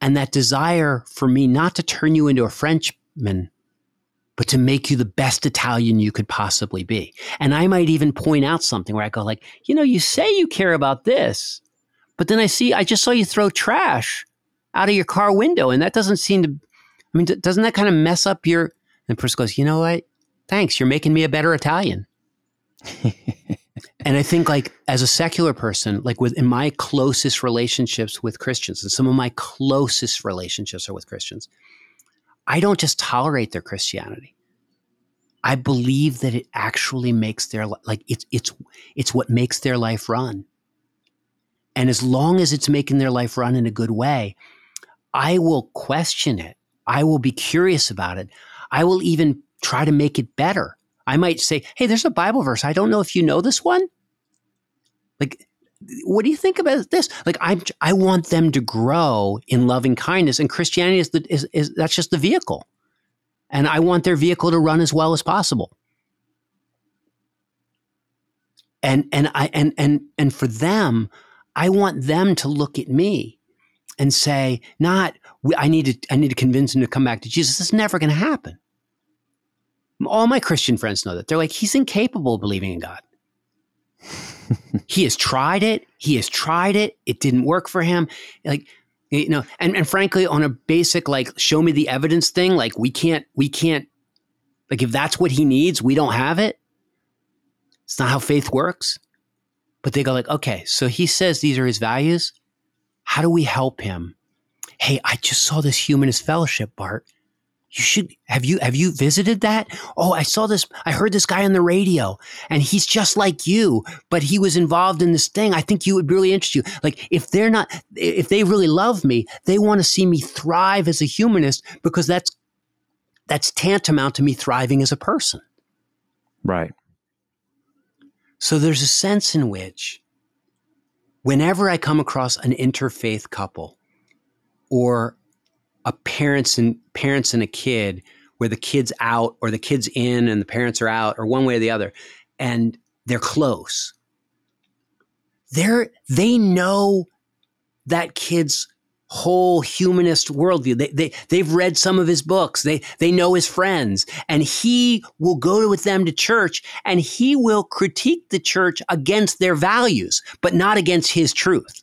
and that desire for me not to turn you into a Frenchman, but to make you the best Italian you could possibly be. And I might even point out something where I go like, you know, you say you care about this, but then I see I just saw you throw trash out of your car window, and that doesn't seem to. I mean, doesn't that kind of mess up your? And the person goes, you know what? Thanks, you're making me a better Italian. and I think, like, as a secular person, like with in my closest relationships with Christians, and some of my closest relationships are with Christians, I don't just tolerate their Christianity. I believe that it actually makes their like it's it's it's what makes their life run. And as long as it's making their life run in a good way, I will question it. I will be curious about it. I will even try to make it better. I might say, "Hey, there's a Bible verse. I don't know if you know this one." Like what do you think about this? Like I I want them to grow in loving kindness and Christianity is the is, is that's just the vehicle. And I want their vehicle to run as well as possible. And and I and and and for them, I want them to look at me and say, not I need to I need to convince them to come back to Jesus. It's never going to happen. All my Christian friends know that. They're like, he's incapable of believing in God. he has tried it. He has tried it. It didn't work for him. Like, You know, and, and frankly, on a basic like show me the evidence thing, like we can't we can't like if that's what he needs, we don't have it. It's not how faith works. But they go like, okay, so he says these are his values. How do we help him? Hey, I just saw this humanist fellowship, Bart. You should have you have you visited that? Oh, I saw this. I heard this guy on the radio, and he's just like you, but he was involved in this thing. I think you would really interest you. Like if they're not, if they really love me, they want to see me thrive as a humanist because that's that's tantamount to me thriving as a person. Right. So there's a sense in which whenever I come across an interfaith couple or a parents and parents and a kid where the kid's out or the kid's in and the parents are out or one way or the other and they're close they're they know that kid's whole humanist worldview. They, they, they've read some of his books. They, they know his friends and he will go with them to church and he will critique the church against their values, but not against his truth.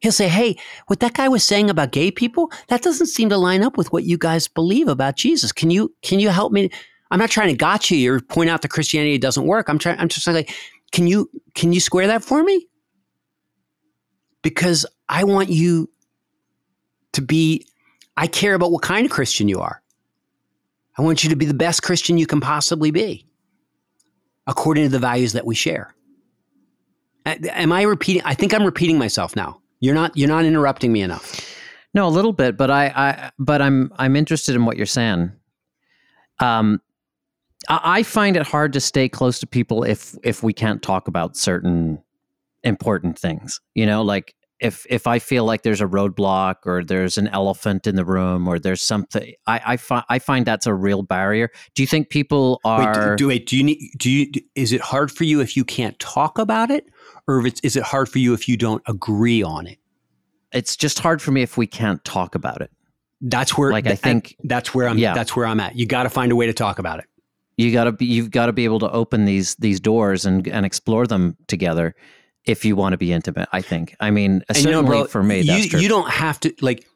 He'll say, Hey, what that guy was saying about gay people, that doesn't seem to line up with what you guys believe about Jesus. Can you, can you help me? I'm not trying to gotcha you or point out that Christianity doesn't work. I'm trying, I'm just like, can you, can you square that for me? Because I want you to be, I care about what kind of Christian you are. I want you to be the best Christian you can possibly be according to the values that we share. Am I repeating? I think I'm repeating myself now. You're not, you're not interrupting me enough. No, a little bit, but I, I but I'm, I'm interested in what you're saying. Um, I find it hard to stay close to people if if we can't talk about certain important things. You know, like if if I feel like there's a roadblock or there's an elephant in the room or there's something, I I, fi- I find that's a real barrier. Do you think people are? Wait, do, wait, do you need? Do you? Is it hard for you if you can't talk about it, or if it's is it hard for you if you don't agree on it? It's just hard for me if we can't talk about it. That's where, like, I think that's where I'm. Yeah. That's where I'm at. You got to find a way to talk about it. You gotta be. You've got to be able to open these these doors and and explore them together if you want to be intimate. I think. I mean, certainly you know, bro, for me, you, that's true. you don't have to like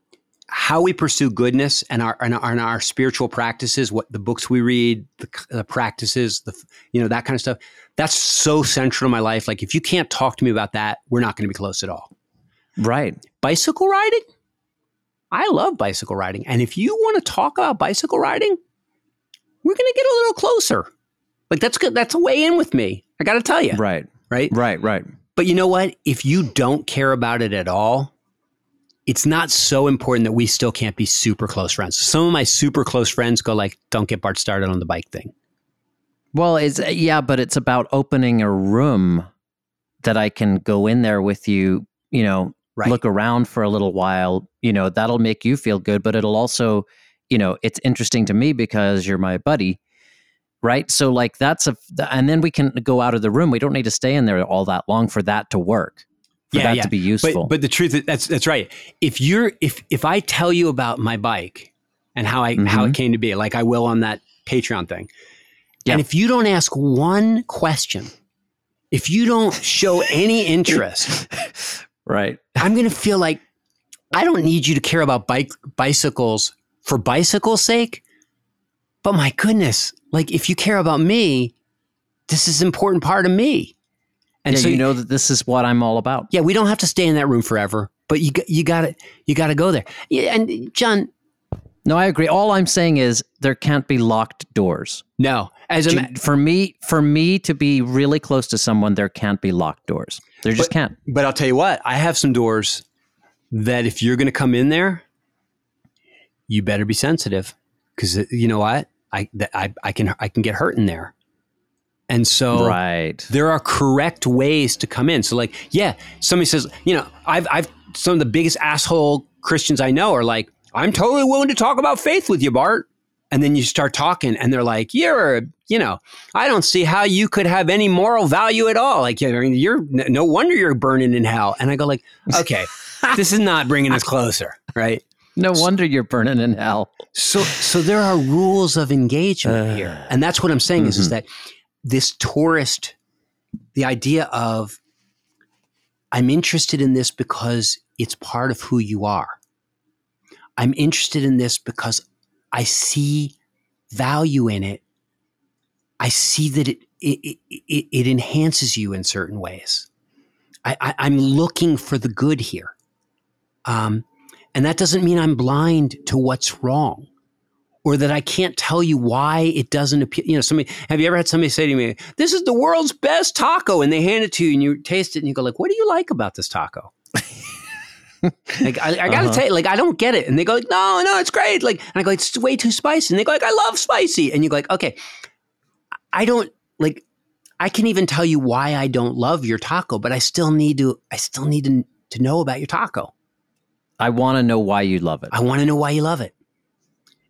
how we pursue goodness and our and our, and our spiritual practices. What the books we read, the, the practices, the you know that kind of stuff. That's so central to my life. Like if you can't talk to me about that, we're not going to be close at all. right. Bicycle riding. I love bicycle riding, and if you want to talk about bicycle riding, we're going to get a little closer. Like that's good. That's a way in with me. I got to tell you, Right. right? Right. Right. But you know what? If you don't care about it at all, it's not so important that we still can't be super close friends. Some of my super close friends go like, "Don't get Bart started on the bike thing." Well, it's uh, yeah, but it's about opening a room that I can go in there with you, you know, Right. look around for a little while, you know, that'll make you feel good, but it'll also, you know, it's interesting to me because you're my buddy. Right? So like that's a and then we can go out of the room. We don't need to stay in there all that long for that to work. For Yeah, that yeah. to be useful. But but the truth is that's that's right. If you're if if I tell you about my bike and how I how it Mhm. came to be, like I will on that Patreon thing, Yeah. and if you don't ask one question, if you don't show any interest, right. I'm going to feel like I don't need you to care about bike bicycles for bicycle's sake. But my goodness, like if you care about me, this is an important part of me. And yeah, so you know that this is what I'm all about. yeah, we don't have to stay in that room forever, but you you got to you got to go there. Yeah, and John, No, I agree. All I'm saying is there can't be locked doors. no, as a for me for me to be really close to someone there can't be locked doors there just can't but I'll tell you what, I have some doors that if you're going to come in there, you better be sensitive because uh, you know what, I that I I can I can get hurt in there, and so right there are correct ways to come in. So like, yeah, somebody says, you know, I've I've some of the biggest asshole Christians I know are like, I'm totally willing to talk about faith with you, Bart. And then you start talking, and they're like, "You're, you know, I don't see how you could have any moral value at all. Like, I mean, you're no wonder you're burning in hell." And I go, like, okay, this is not bringing us closer, right? No wonder you're burning in hell So, so there are rules of engagement here, and that's what I'm saying is, is that this tourist, the idea of I'm interested in this because it's part of who you are. I'm interested in this because I see value in it. I see that it it, it, it enhances you in certain ways. i I, am looking for the good here. Um, and that doesn't mean I'm blind to what's wrong or that I can't tell you why it doesn't appeal. You know, somebody, have you ever had somebody say to me, this is the world's best taco and they hand it to you and you taste it and you go like, what do you like about this taco? like I, I gotta uh-huh. tell you, like I don't get it, and they go like, "No, no, it's great." Like, and I go, "It's way too spicy," and they go like, "I love spicy," and you go like, "Okay, I don't like." I can even tell you why I don't love your taco, but I still need to. I still need to to know about your taco. I want to know why you love it. I want to know why you love it.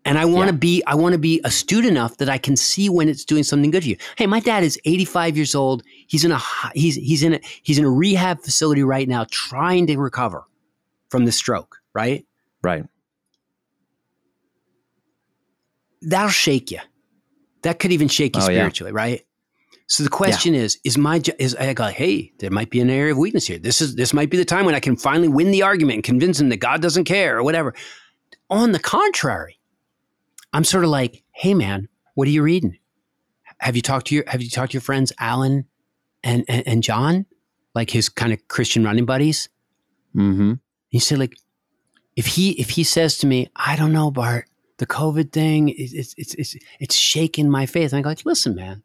And I want to yeah. be I want to be astute enough that I can see when it's doing something good for you. Hey, my dad is 85 years old. He's in a he's he's in a he's in a rehab facility right now trying to recover from the stroke, right? Right. That'll shake you. That could even shake you oh, spiritually, yeah. right? So the question yeah. is: Is my is I go? Hey, there might be an area of weakness here. This is this might be the time when I can finally win the argument and convince him that God doesn't care or whatever. On the contrary, I'm sort of like, hey man, what are you reading? Have you talked to your Have you talked to your friends Alan and and, and John, like his kind of Christian running buddies? Mm-hmm. You say like, if he if he says to me, I don't know, Bart, the COVID thing, it's it's it's it's shaking my faith. And I go like, listen, man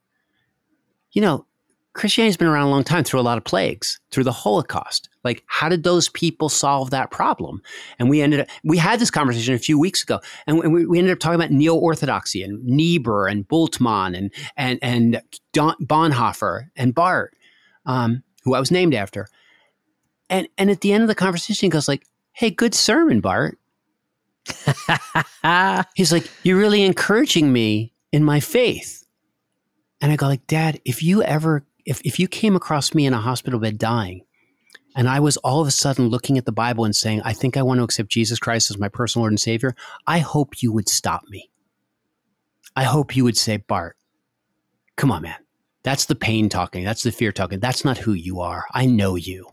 you know, Christianity's been around a long time through a lot of plagues, through the Holocaust. Like, how did those people solve that problem? And we ended up, we had this conversation a few weeks ago, and we, we ended up talking about neo orthodoxy and Niebuhr and Bultmann and and and Don, Bonhoeffer and Barth, um, who I was named after. And and at the end of the conversation, he goes like, "Hey, good sermon, Bart. He's like, "You're really encouraging me in my faith." And I go like, Dad, if you ever, if, if you came across me in a hospital bed dying, and I was all of a sudden looking at the Bible and saying, I think I want to accept Jesus Christ as my personal Lord and Savior, I hope you would stop me. I hope you would say, Bart, come on, man. That's the pain talking. That's the fear talking. That's not who you are. I know you.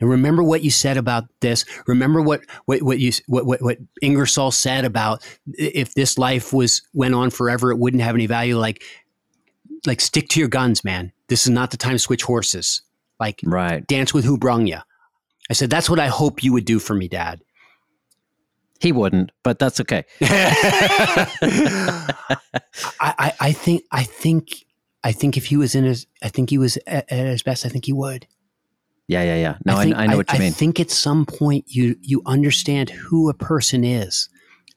And remember what you said about this. Remember what what what you what what, what Ingersoll said about if this life was went on forever, it wouldn't have any value. Like like stick to your guns, man. This is not the time to switch horses. Like right. dance with who brung you. I said, that's what I hope you would do for me, Dad. He wouldn't, but that's okay. I, I, I, think I think I think if he was in his I think he was at, at his best, I think he would. Yeah, yeah, yeah. No, I, think, I, I know what you mean. I think at some point you you understand who a person is,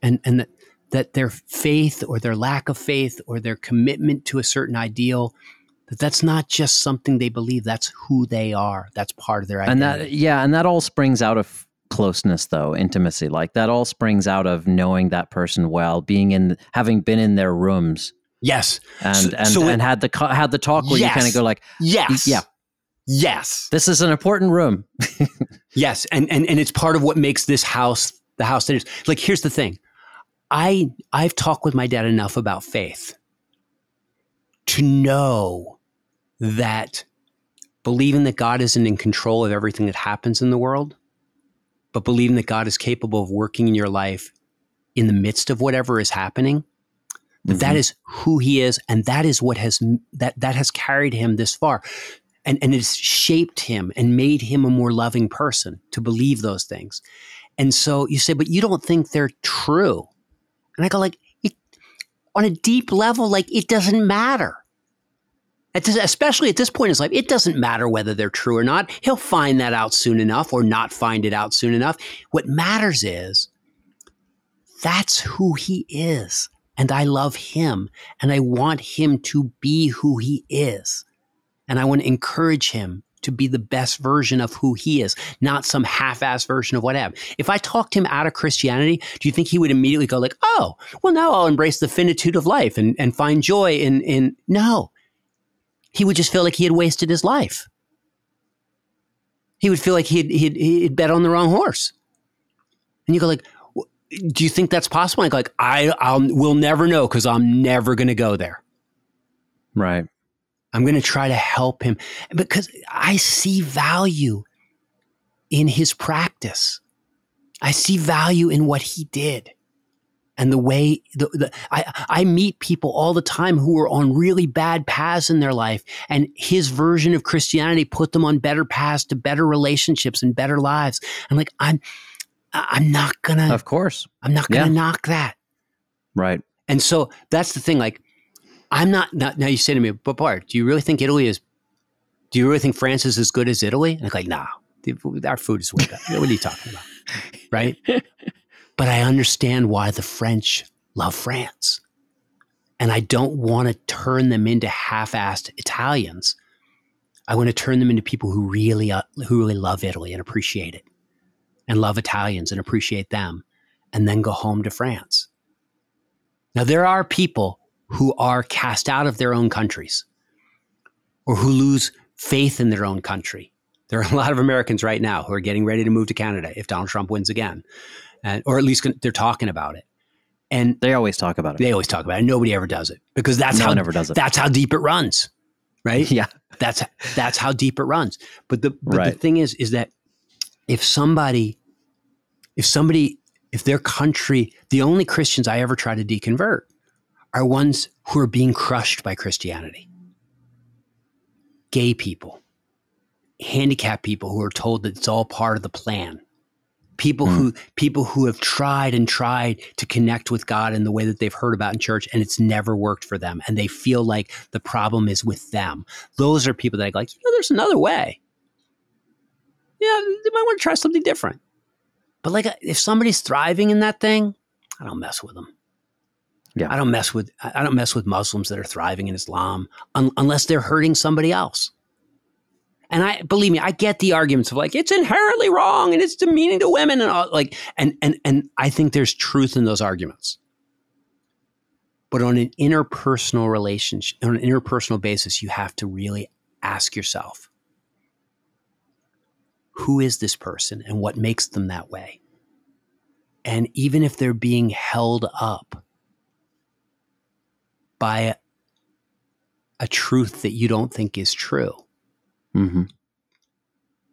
and and that that their faith or their lack of faith or their commitment to a certain ideal that that's not just something they believe that's who they are. That's part of their identity. and that yeah and that all springs out of closeness though intimacy. Like that all springs out of knowing that person well being in having been in their rooms. Yes. And so, and, so and it, had the had the talk where yes. you kind of go like yes. yeah. Yes. This is an important room. Yes and, and and it's part of what makes this house the house that is. Like here's the thing I I've talked with my dad enough about faith to know that believing that God isn't in control of everything that happens in the world, but believing that God is capable of working in your life in the midst of whatever is happening, that, mm-hmm. that is who he is and that is what has that that has carried him this far. And and it's shaped him and made him a more loving person to believe those things. And so you say, but you don't think they're true. And I go like, it, on a deep level, like it doesn't matter. This, especially at this point in his life, it doesn't matter whether they're true or not. He'll find that out soon enough or not find it out soon enough. What matters is that's who he is. And I love him and I want him to be who he is. And I want to encourage him to be the best version of who he is, not some half-ass version of what whatever. If I talked him out of Christianity, do you think he would immediately go like, "Oh, well, now I'll embrace the finitude of life and and find joy in in"? No, he would just feel like he had wasted his life. He would feel like he'd he'd, he'd bet on the wrong horse. And you go like, "Do you think that's possible?" I go like, "I I'll we'll never know because I'm never going to go there." Right. I'm going to try to help him because I see value in his practice. I see value in what he did. And the way the, the, I, I meet people all the time who are on really bad paths in their life, and his version of Christianity put them on better paths to better relationships and better lives. I'm like, I'm, I'm not gonna, Of course. I'm not gonna Yeah. knock that. Right. And so that's the thing. Like, I'm not, not now. You say to me, but Bart, do you really think Italy is? Do you really think France is as good as Italy? And I'm like, nah, our food is way better. what are you talking about? Right? but I understand why the French love France, and I don't want to turn them into half-assed Italians. I want to turn them into people who really, uh, who really love Italy and appreciate it, and love Italians and appreciate them, and then go home to France. Now, there are people who are cast out of their own countries or who lose faith in their own country. There are a lot of Americans right now who are getting ready to move to Canada if Donald Trump wins again, and, or at least they're talking about it. And They always talk about it. they always talk about it. Nobody ever does it because that's No how one ever does it. That's how deep it runs, right? yeah. That's that's how deep it runs. But the but the thing is, is that if somebody, if somebody, if their country, the only Christians I ever try to deconvert are ones who are being crushed by Christianity. Gay people, handicapped people who are told that it's all part of the plan. People Hmm. who people who have tried and tried to connect with God in the way that they've heard about in church and it's never worked for them and they feel like the problem is with them. Those are people that I go like, you know, there's another way. Yeah, they might want to try something different. But like if somebody's thriving in that thing, I don't mess with them. Yeah. I don't mess with I don't mess with Muslims that are thriving in Islam un- unless they're hurting somebody else. And I believe me, I get the arguments of like it's inherently wrong and it's demeaning to women and all like and and and I think there's truth in those arguments. But on an interpersonal relationship, on an interpersonal basis, you have to really ask yourself, who is this person and what makes them that way? And even if they're being held up by a, truth that you don't think is true, hmm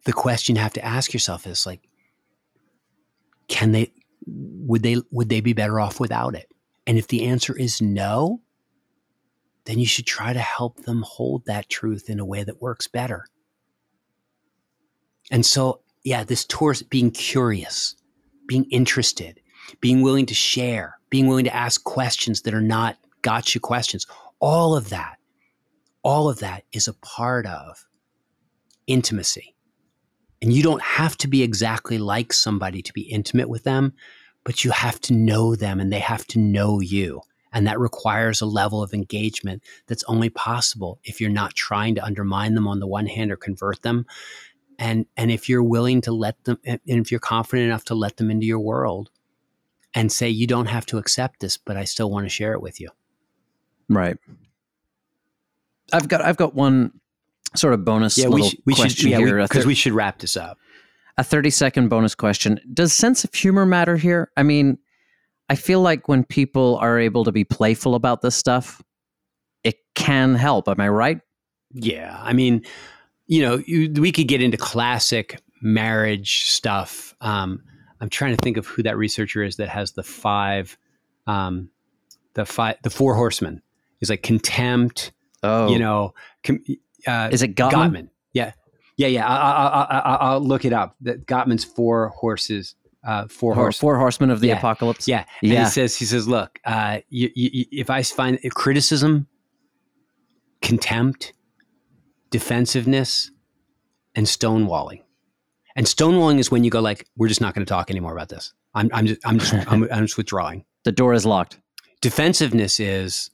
the question you have to ask yourself is like, can they, would they, would they be better off without it? And if the answer is no, then you should try to help them hold that truth in a way that works better. And so, yeah, this tour is being curious, being interested, being willing to share, being willing to ask questions that are not gotcha questions. All of that, all of that is a part of intimacy. And you don't have to be exactly like somebody to be intimate with them, but you have to know them and they have to know you. And that requires a level of engagement that's only possible if you're not trying to undermine them on the one hand or convert them. And, and if you're willing to let them, and if you're confident enough to let them into your world and say, you don't have to accept this, but I still want to share it with you. Right. I've got I've got one sort of bonus Yeah, we little should, we should, yeah, here. because thir- we should wrap this up. a 30 second bonus question. Does sense of humor matter here? I mean, I feel like when people are able to be playful about this stuff, it can help. Am I right? Yeah, I mean, you know, you, we could get into classic marriage stuff. Um, I'm trying to think of who that researcher is that has the five, um, the five, the four horsemen. Is like contempt. Oh, You know, com, uh, is it Gottman? Gottman. Yeah, yeah, yeah. I, I, I, I, I'll look it up. That Gottman's four horses. Uh, four Four, horse. four horsemen of the Yeah. apocalypse. Yeah, and Yeah. he says he says, look, uh, you, you, if I find criticism, contempt, defensiveness, and stonewalling, and stonewalling is when you go like, we're just not going to talk anymore about this. I'm I'm just I'm just I'm, I'm just withdrawing. The door is locked. Defensiveness is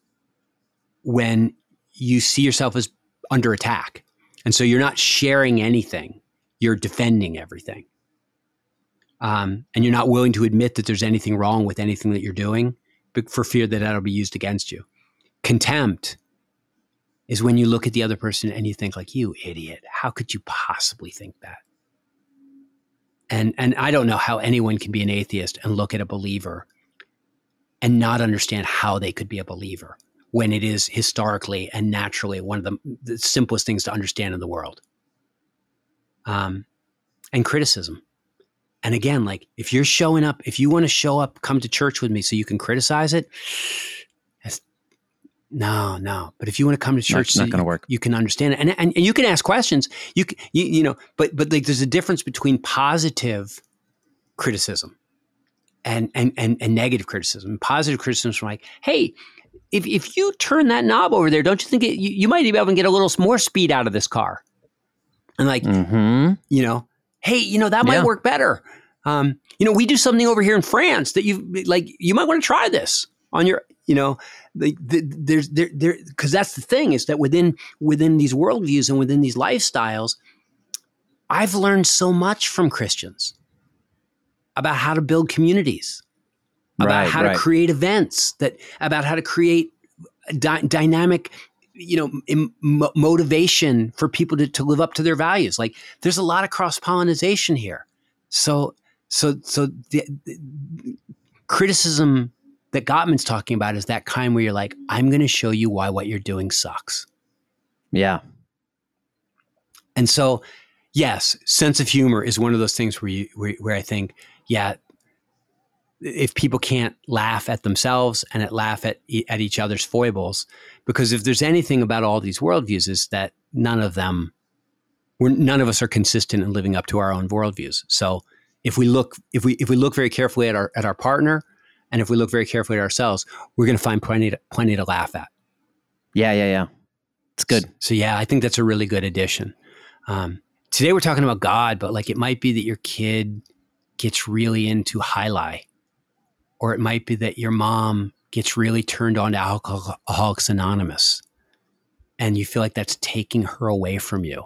when you see yourself as under attack, and so you're not sharing anything. You're defending everything um, and you're not willing to admit that there's anything wrong with anything that you're doing but for fear that that'll be used against you. Contempt is when you look at the other person and you think like, you idiot, how could you possibly think that? And, and I don't know how anyone can be an atheist and look at a believer and not understand how they could be a believer when it is historically and naturally one of the, the simplest things to understand in the world. Um, and criticism. And again, like if you're showing up, if you want to show up, come to church with me so you can criticize it. no, no. But if you want to come to church, it's not so going to work. you can understand it, and, and and you can ask questions. You c- you you know, but but like there's a difference between positive criticism and and and, and negative criticism. Positive criticism is like, hey, if if you turn that knob over there, don't you think it, you, you might be able to get a little more speed out of this car? And like, hmm you know, hey, you know, that might Yeah. work better. Um, you know, we do something over here in France that you like, you might want to try this on your, you know, the, the, there's there there because that's the thing is that within within these worldviews and within these lifestyles, I've learned so much from Christians about how to build communities, about Right, how right. to create events, that about how to create dy- dynamic you know im- motivation for people to, to live up to their values like there's a lot of cross pollination here so so so the, the criticism that gottman's talking about is that kind where you're like i'm going to show you why what you're doing sucks Yeah. and so yes sense of humor is one of those things where you where, where i think yeah if people can't laugh at themselves and at laugh at at each other's foibles because if there's anything about all these worldviews is that none of them we're, none of us are consistent in living up to our own worldviews so if we look if we if we look very carefully at our at our partner and if we look very carefully at ourselves we're going to find plenty to, plenty to laugh at Yeah. Yeah. Yeah. It's good. so yeah, I think that's a really good addition. Um, today we're talking about God, but like it might be that your kid gets really into high lie, or it might be that your mom gets really turned on to Alcoholics Anonymous, and you feel like that's taking her away from you.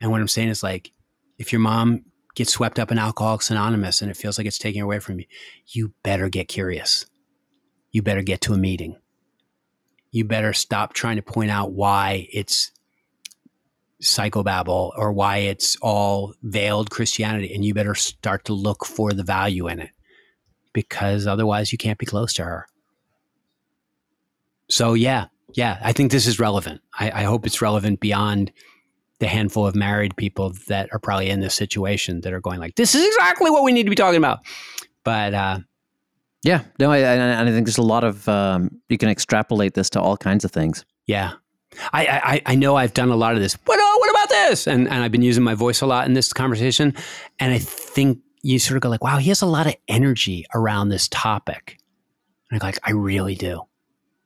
And what I'm saying is like, if your mom gets swept up in Alcoholics Anonymous and it feels like it's taking her away from you, you better get curious. You better get to a meeting you better stop trying to point out why it's psychobabble or why it's all veiled Christianity. And you better start to look for the value in it because otherwise you can't be close to her. So, yeah, yeah, I think this is relevant. I, I hope it's relevant beyond the handful of married people that are probably in this situation that are going like, this is exactly what we need to be talking about. But, uh, Yeah. No, I, I, and I think there's a lot of, um, you can extrapolate this to all kinds of things. Yeah. I, I, I know I've done a lot of this. What, oh, what about this? And, and I've been using my voice a lot in this conversation. And I think you sort of go like, wow, he has a lot of energy around this topic. And I'm like, I really do.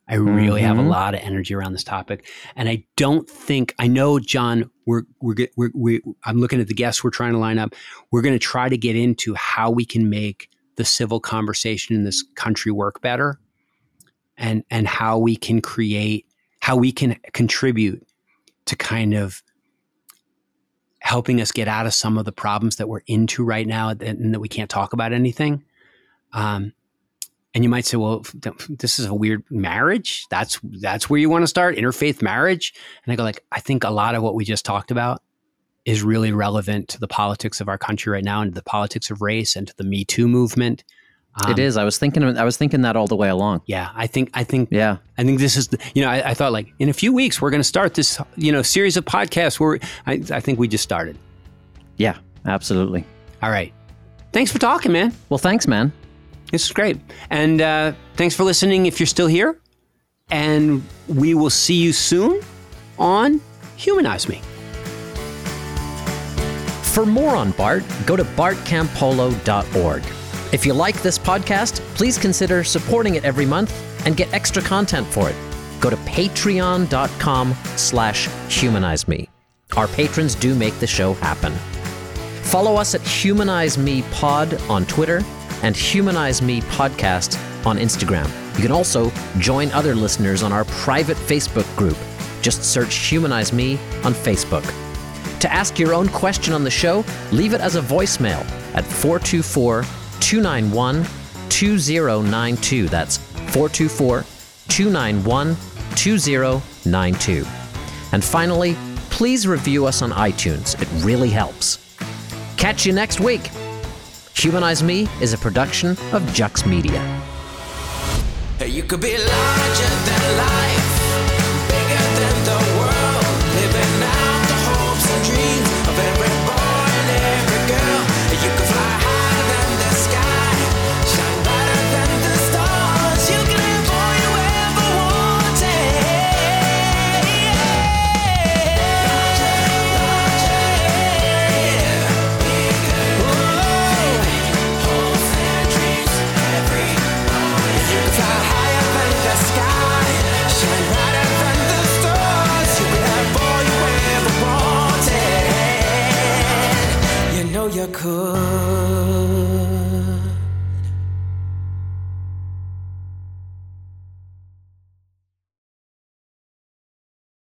I really have a Mhm. lot of energy around this topic. And I don't think, I know, John, we're, we're, we're, we, I'm looking at the guests we're trying to line up. We're going to try to get into how we can make the civil conversation in this country work better and, and how we can create how we can contribute to kind of helping us get out of some of the problems that we're into right now and, that we can't talk about anything. Um, and you might say, well, this is a weird marriage. That's that's where you want to start interfaith marriage. And I go like, I think a lot of what we just talked about is really relevant to the politics of our country right now and to the politics of race and to the Me Too movement. Um, it is. I was thinking, I was thinking that all the way along. Yeah, I think I think Yeah. I think this is you know, I, I thought like in a few weeks we're going to start this, you know, series of podcasts where I, I think we just started. Yeah. Absolutely. All right. Thanks for talking, man. Well, thanks, man. This is great. And uh, thanks for listening if you're still here. And we will see you soon on Humanize Me. For more on Bart, go to bartcampolo.org. If you like this podcast, please consider supporting it every month and get extra content for it. Go to patreon.com slash humanize me. Our patrons do make the show happen. Follow us at Humanize Me Pod on Twitter and Humanize Me Podcast on Instagram. You can also join other listeners on our private Facebook group. Just search Humanize Me on Facebook. To ask your own question on the show, leave it as a voicemail at 424 291 2092. That's 424 291 2092. And finally, please review us on iTunes. It really helps. Catch you next week. Humanize Me is a production of Jux Media. You could.